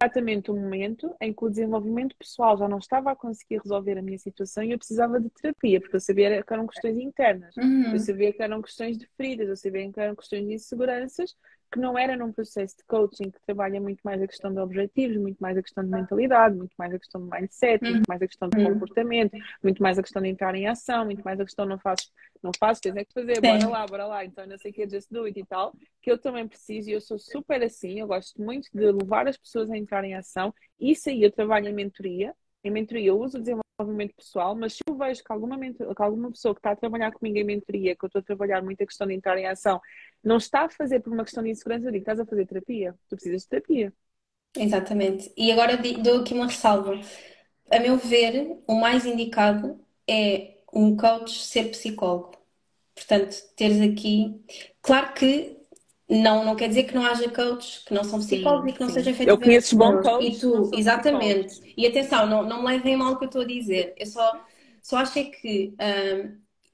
o momento em que o desenvolvimento pessoal já não estava a conseguir resolver a minha situação e eu precisava de terapia, porque eu sabia que eram questões internas. Uhum. Eu sabia que eram questões de feridas, eu sabia que eram questões de inseguranças, que não era num processo de coaching que trabalha muito mais a questão de objetivos, muito mais a questão de mentalidade, muito mais a questão de mindset, muito mais a questão de Uhum. comportamento, muito mais a questão de entrar em ação, muito mais a questão não fazes, não fazes, tens é que fazer, Sim. bora lá, bora lá, então não sei o que, just do it e tal, que eu também preciso e eu sou super assim, eu gosto muito de levar as pessoas a entrar em ação, isso aí eu trabalho em mentoria, em mentoria eu uso o desenvolvimento pessoal, mas se eu vejo que alguma, que alguma pessoa que está a trabalhar comigo em mentoria, que eu estou a trabalhar muito a questão de entrar em ação, não está a fazer por uma questão de insegurança, eu digo, estás a fazer terapia? Tu precisas de terapia. Exatamente. E agora dou aqui uma ressalva. A meu ver, o mais indicado é um coach ser psicólogo. Portanto, teres aqui. Claro que não, não quer dizer que não haja coaches que não são psicólogos sim, e que não sim. sejam efetivamente. Eu conheço bons coaches. E tu, exatamente. E atenção, não, não me levem mal o que eu estou a dizer. Eu só, só acho é que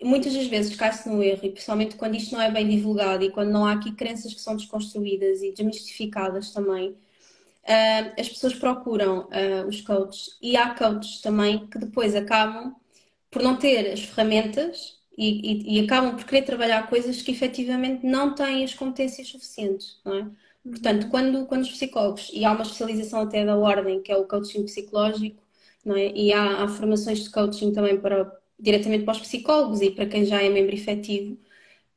um, muitas das vezes cai-se no erro, e principalmente quando isto não é bem divulgado e quando não há aqui crenças que são desconstruídas e desmistificadas também, uh, as pessoas procuram uh, os coaches e há coaches também que depois acabam por não ter as ferramentas e, e, e, acabam por querer trabalhar coisas que efetivamente não têm as competências suficientes, não é? Portanto, quando, quando os psicólogos, e há uma especialização até da ordem, que é o coaching psicológico, não é? e há, há formações de coaching também para, diretamente para os psicólogos e para quem já é membro efetivo,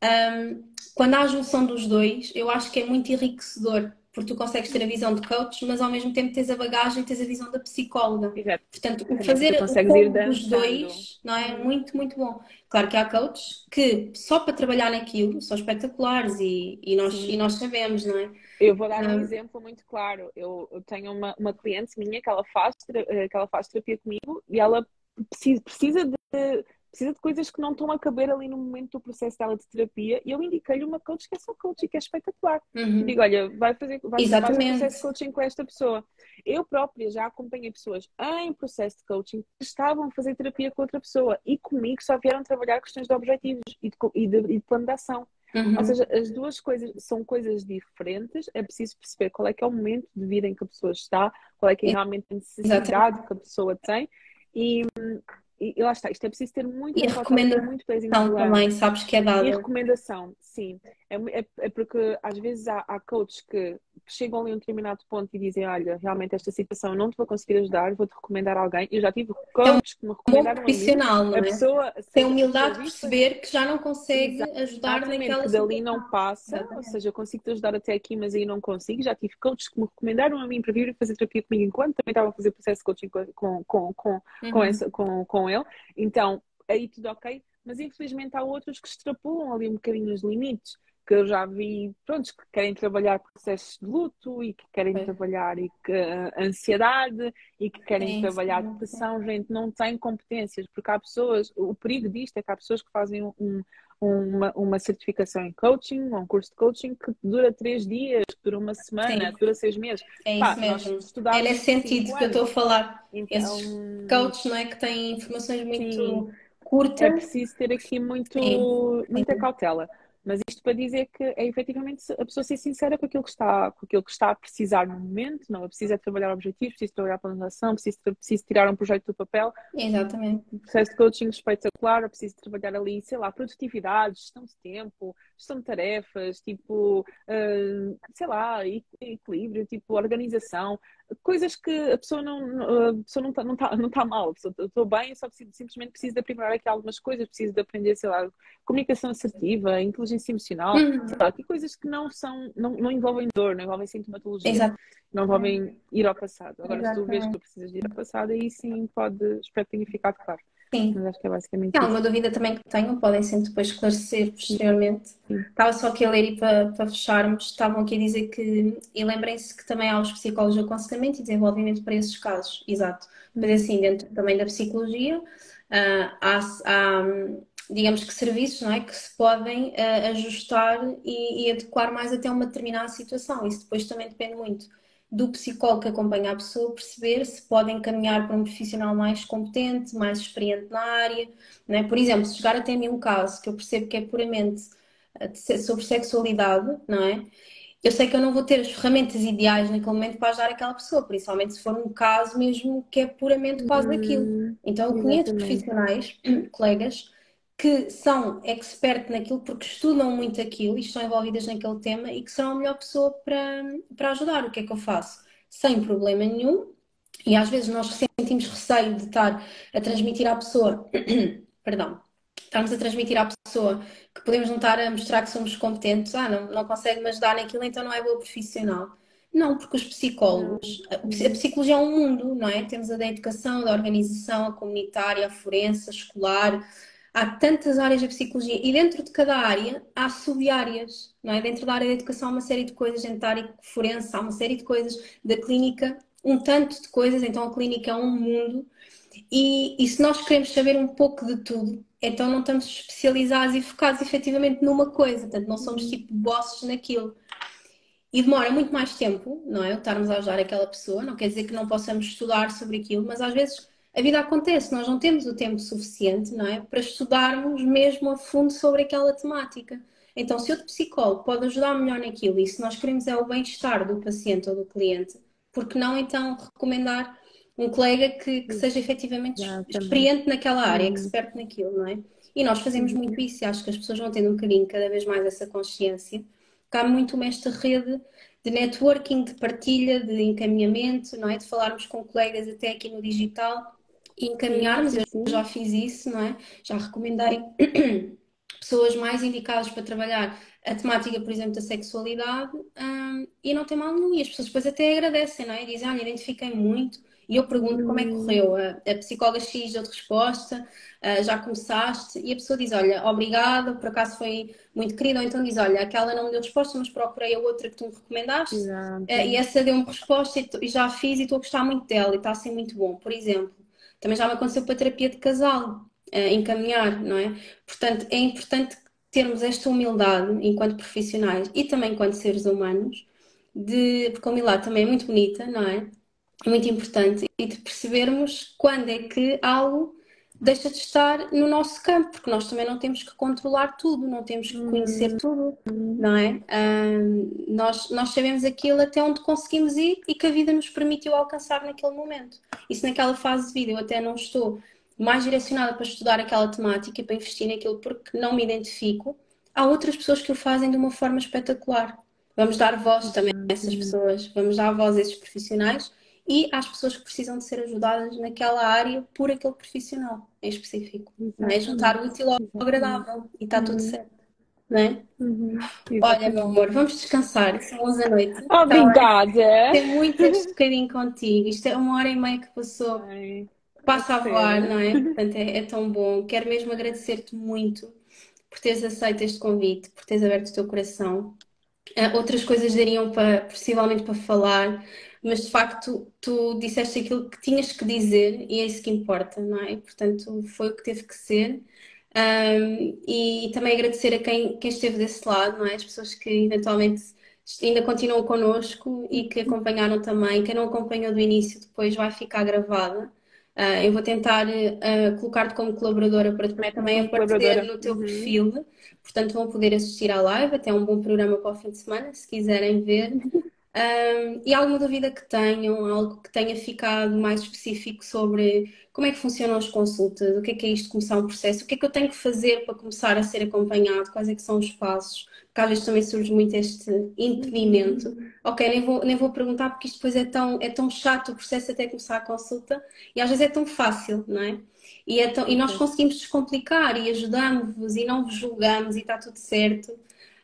um, quando há a junção dos dois, eu acho que é muito enriquecedor, porque tu consegues ter a visão de coach, mas ao mesmo tempo tens a bagagem, tens a visão da psicóloga. Exato. Portanto, o fazer o dos dois não é muito, muito bom. Claro que há coaches que só para trabalhar naquilo são espetaculares e, e, nós, e nós sabemos, não é? Eu vou dar um, um exemplo muito claro. Eu, eu tenho uma, uma cliente minha que ela, faz, eh, que ela faz terapia comigo e ela precisa, precisa de precisa de coisas que não estão a caber ali no momento do processo dela de terapia e eu indiquei-lhe uma coach que é só coaching, que é espetacular. Uhum. Digo, olha, vai fazer, vai fazer um processo de coaching com esta pessoa. Eu própria já acompanhei pessoas em processo de coaching que estavam a fazer terapia com outra pessoa e comigo só vieram trabalhar questões de objetivos e de, e de, e de plano de ação. Uhum. Ou seja, as duas coisas são coisas diferentes, é preciso perceber qual é que é o momento de vida em que a pessoa está, qual é que é realmente a necessidade Exatamente. que a pessoa tem e, e, lá está, isto é preciso ter muito e a recomendação muito também, sabes que é dada. E a recomendação, sim. É, é, é porque às vezes há, há coaches que chegam ali a um determinado ponto e dizem: Olha, realmente esta situação não te vou conseguir ajudar, vou-te recomendar alguém. Eu já tive coaches que me recomendaram. Um profissional, não é? A pessoa tem humildade de perceber que já não consegue ajudar naquela que dali não passa, Exatamente. ou seja, eu consigo te ajudar até aqui, mas aí não consigo. Já tive coaches que me recomendaram a mim para vir fazer terapia comigo enquanto também estava a fazer processo de coaching com, com, com, com, uhum. com, essa, com, com ele. Então, aí tudo ok, mas infelizmente há outros que extrapolam ali um bocadinho os limites que eu já vi, pronto, que querem trabalhar processos de luto e que querem é. trabalhar e que, uh, ansiedade e que querem é, trabalhar depressão, gente, não tem competências, porque há pessoas, o perigo disto é que há pessoas que fazem um, uma, uma certificação em coaching, um curso de coaching que dura três dias, que dura uma semana, Sim. que dura seis meses. É Pá, isso mesmo. É nesse sentido que eu estou a falar. Então... Esses coaches, não é, que têm informações muito Sim. curtas. É preciso ter aqui muito, muita cautela. Mas isto para dizer que é efetivamente a pessoa ser sincera com aquilo que está, com aquilo que está a precisar no momento, não é preciso é trabalhar objetivos, preciso trabalhar planificação, preciso, preciso tirar um projeto do papel. Exatamente. Um processo de coaching espetacular, preciso trabalhar ali, sei lá, produtividade, gestão de tempo, gestão de tarefas, tipo, uh, sei lá, equilíbrio, tipo, organização, coisas que a pessoa não, a pessoa não está não tá, não tá mal, eu estou bem, só preciso, simplesmente preciso de aprimorar aqui algumas coisas, preciso de aprender, sei lá, comunicação assertiva, inteligência emocional, uhum. sei lá, aqui coisas que não são, não, não envolvem dor, não envolvem sintomatologia, Exato. não envolvem ir ao passado. Agora, Exatamente. se tu vês que tu precisas de ir ao passado, aí sim pode, espero que tenha ficado claro. Sim. Mas acho que é basicamente Há uma dúvida também que tenho, podem sempre depois esclarecer posteriormente. Sim. Estava só aqui a ler e para, para fecharmos, estavam aqui a dizer que, e lembrem-se que também há os psicólogos de aconselhamento e desenvolvimento para esses casos, exato. Mas assim, dentro também da psicologia, uh, há, há, digamos que serviços não é, que se podem uh, ajustar e, e adequar mais até uma determinada situação. Isso depois também depende muito do psicólogo que acompanha a pessoa perceber se pode encaminhar para um profissional mais competente, mais experiente na área. Né? Por exemplo, se chegar até a mim um caso que eu percebo que é puramente eh, sobre sexualidade, não é? Eu sei que eu não vou ter as ferramentas ideais naquele momento para ajudar aquela pessoa, principalmente se for um caso mesmo que é puramente quase hum, daquilo. Então eu conheço profissionais, colegas, que são expert naquilo porque estudam muito aquilo e estão envolvidas naquele tema e que serão a melhor pessoa para, para ajudar. O que é que eu faço? Sem problema nenhum. E às vezes nós sentimos receio de estar a transmitir à pessoa, perdão, estarmos a transmitir à pessoa que podemos não estar a mostrar que somos competentes, ah, não, não consegue me ajudar naquilo, então não é boa profissional. Não, porque os psicólogos, a psicologia é um mundo, não é? Temos a da educação, da organização, a comunitária, a forense, a escolar, há tantas áreas da psicologia e dentro de cada área há sub-áreas, não é? Dentro da área da educação há uma série de coisas, dentro da área forense há uma série de coisas, da clínica um tanto de coisas, então a clínica é um mundo e, e se nós queremos saber um pouco de tudo, então não estamos especializados e focados efetivamente numa coisa, portanto não somos tipo bosses naquilo. e demora muito mais tempo, não é? Estarmos a ajudar aquela pessoa, não quer dizer que não possamos estudar sobre aquilo, mas às vezes a vida acontece, nós não temos o tempo suficiente, não é? Para estudarmos mesmo a fundo sobre aquela temática. Então, se outro psicólogo pode ajudar melhor naquilo e se nós queremos é o bem-estar do paciente ou do cliente, por que não então recomendar um colega que, que seja efetivamente experiente naquela área, uhum. expert naquilo, não é? E nós fazemos muito uhum. isso e acho que as pessoas vão tendo um bocadinho cada vez mais essa consciência. Há muito esta rede de networking, de partilha, de encaminhamento, não é? De falarmos com colegas até aqui no digital encaminharmos. Eu já fiz isso, não é? Já recomendei pessoas mais indicadas para trabalhar a temática, por exemplo, da sexualidade um, e não tem mal nenhum. E as pessoas depois até agradecem, não é? Dizem, olha, identifiquei muito e eu pergunto como é que correu. A, a psicóloga X deu-te resposta, uh, já começaste, e a pessoa diz: Olha, obrigada, por acaso foi muito querida. Ou então diz: Olha, aquela não me deu resposta, mas procurei a outra que tu me recomendaste, uh, e essa deu-me resposta e, e, já fiz e estou a gostar muito dela e está a ser muito bom. Por exemplo, também já me aconteceu para terapia de casal, uh, encaminhar, não é? Portanto, é importante termos esta humildade enquanto profissionais e também enquanto seres humanos, de, porque a humildade também é muito bonita, não é? é muito importante e de percebermos quando é que algo deixa de estar no nosso campo, porque nós também não temos que controlar tudo, não temos que conhecer tudo, não é? Um, nós, nós sabemos aquilo até onde conseguimos ir e que a vida nos permitiu alcançar naquele momento. E se naquela fase de vida eu até não estou mais direcionada para estudar aquela temática, para investir naquilo porque não me identifico, há outras pessoas que o fazem de uma forma espetacular. Vamos dar voz também a essas pessoas, vamos dar voz a esses profissionais e às pessoas que precisam de ser ajudadas naquela área por aquele profissional em específico. É? Juntar o útil ao agradável e está tudo uhum. certo. Não é? Uhum. Olha, meu amor, vamos descansar, são 11 da noite. Tá Obrigada! Tem muito este bocadinho contigo. Isto é uma hora e meia que passou. Ai, Passa a voar, não é? Portanto, é, é tão bom. Quero mesmo agradecer-te muito por teres aceito este convite, por teres aberto o teu coração. Uh, outras coisas dariam para, possivelmente para falar, mas de facto tu disseste aquilo que tinhas que dizer e é isso que importa, não é? Portanto, foi o que teve que ser. Um, e também agradecer a quem, quem esteve desse lado, não é? As pessoas que eventualmente ainda continuam connosco e que acompanharam também. Quem não acompanhou do início, depois vai ficar gravada. Uh, eu vou tentar uh, colocar-te como colaboradora para também, também aparecer no teu uhum. perfil. Portanto, vão poder assistir à live. Até um bom programa para o fim de semana, se quiserem ver. Um, e alguma dúvida que tenham, algo que tenha ficado mais específico sobre como é que funcionam as consultas, o que é que é isto começar um processo, o que é que eu tenho que fazer para começar a ser acompanhado, quais é que são os passos, porque às vezes também surge muito este impedimento. Uhum. Ok, nem vou, nem vou perguntar porque isto depois é tão, é tão chato o processo até começar a consulta e às vezes é tão fácil, não é? E, é tão, e nós conseguimos descomplicar e ajudamos-vos e não vos julgamos e está tudo certo.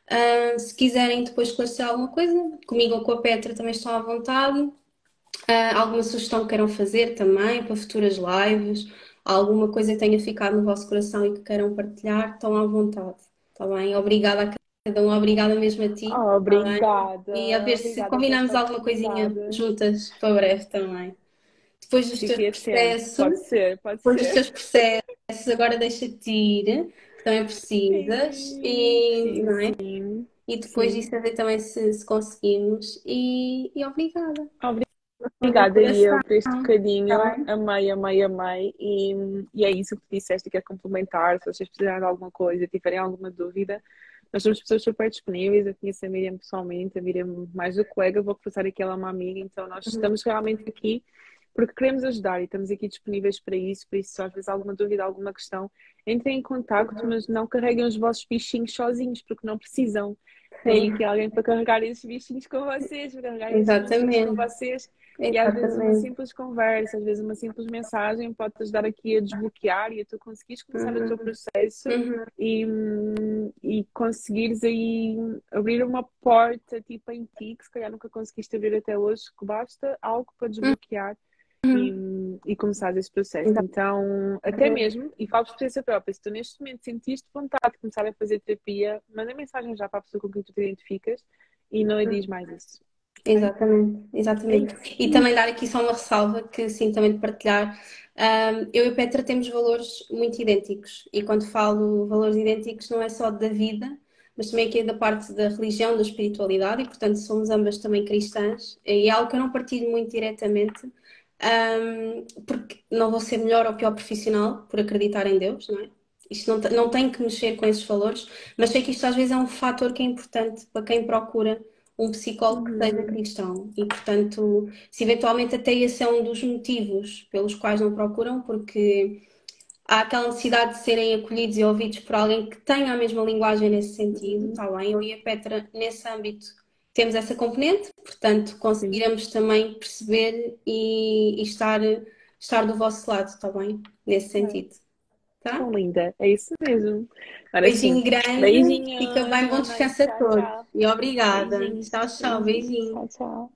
Uh, se quiserem depois esclarecer alguma coisa, comigo ou com a Petra também estão à vontade. Uh, alguma sugestão que queiram fazer também para futuras lives, alguma coisa que tenha ficado no vosso coração e que queiram partilhar, estão à vontade. Está bem? Obrigada a cada um, obrigada mesmo a ti. Oh, obrigada. Tá e a ver obrigada se combinamos alguma coisinha juntas para breve também. Depois dos teus processos. Pode ser, pode depois ser. dos teus processos, agora deixa-te ir também precisas sim, e, sim, não é? Sim, e depois disso a ver também se, se conseguimos e, e obrigada. Obrigada e eu por este bocadinho, tá amei, amei, amei. E, e é isso que tu disseste que é complementar, se vocês precisarem de alguma coisa, tiverem alguma dúvida, nós somos pessoas super disponíveis, eu conheço a Miriam pessoalmente, a Miriam mais do colega, vou passar aqui ela é uma amiga, então nós uhum. estamos realmente aqui porque queremos ajudar e estamos aqui disponíveis para isso, por isso se às vezes alguma dúvida, alguma questão, entrem em contato, uhum. mas não carreguem os vossos bichinhos sozinhos, porque não precisam. Tem aqui alguém para carregar esses bichinhos com vocês, para carregar Exatamente. com vocês. Exatamente. E às vezes uma simples conversa, às vezes uma simples mensagem pode te ajudar aqui a desbloquear e a tu conseguires começar uhum. o teu processo uhum. e, e conseguires aí abrir uma porta tipo em ti que se calhar nunca conseguiste abrir até hoje, que basta algo para desbloquear uhum. E, e começar esse processo. Então, até mesmo, e falo por experiência própria, se tu neste momento sentiste vontade de começar a fazer terapia, manda mensagem já para a pessoa com quem tu te identificas e não lhe diz mais isso. Exatamente, exatamente. E também dar aqui só uma ressalva que sim, também de partilhar. Um, eu e a Petra temos valores muito idênticos e quando falo valores idênticos não é só da vida, mas também aqui da parte da religião, da espiritualidade, e portanto somos ambas também cristãs, e é algo que eu não partilho muito diretamente, um, porque não vou ser melhor ou pior profissional por acreditar em Deus, não é? Isto não, não tem que mexer com esses valores, mas sei que isto às vezes é um fator que é importante para quem procura um psicólogo que seja uhum. cristão. E, portanto, se eventualmente até esse é um dos motivos pelos quais não procuram, porque há aquela necessidade de serem acolhidos e ouvidos por alguém que tenha a mesma linguagem nesse sentido, está bem? Eu e a Petra, nesse âmbito, temos essa componente, portanto, conseguiremos também perceber e, e estar, estar do vosso lado, está bem? Nesse sentido. Tá? Tão linda, é isso mesmo. Agora, beijinho sim. grande, beijinho. fica bem, bom descanso a todos. E obrigada. Beijinho. Tchau, tchau, beijinho. Tchau, tchau.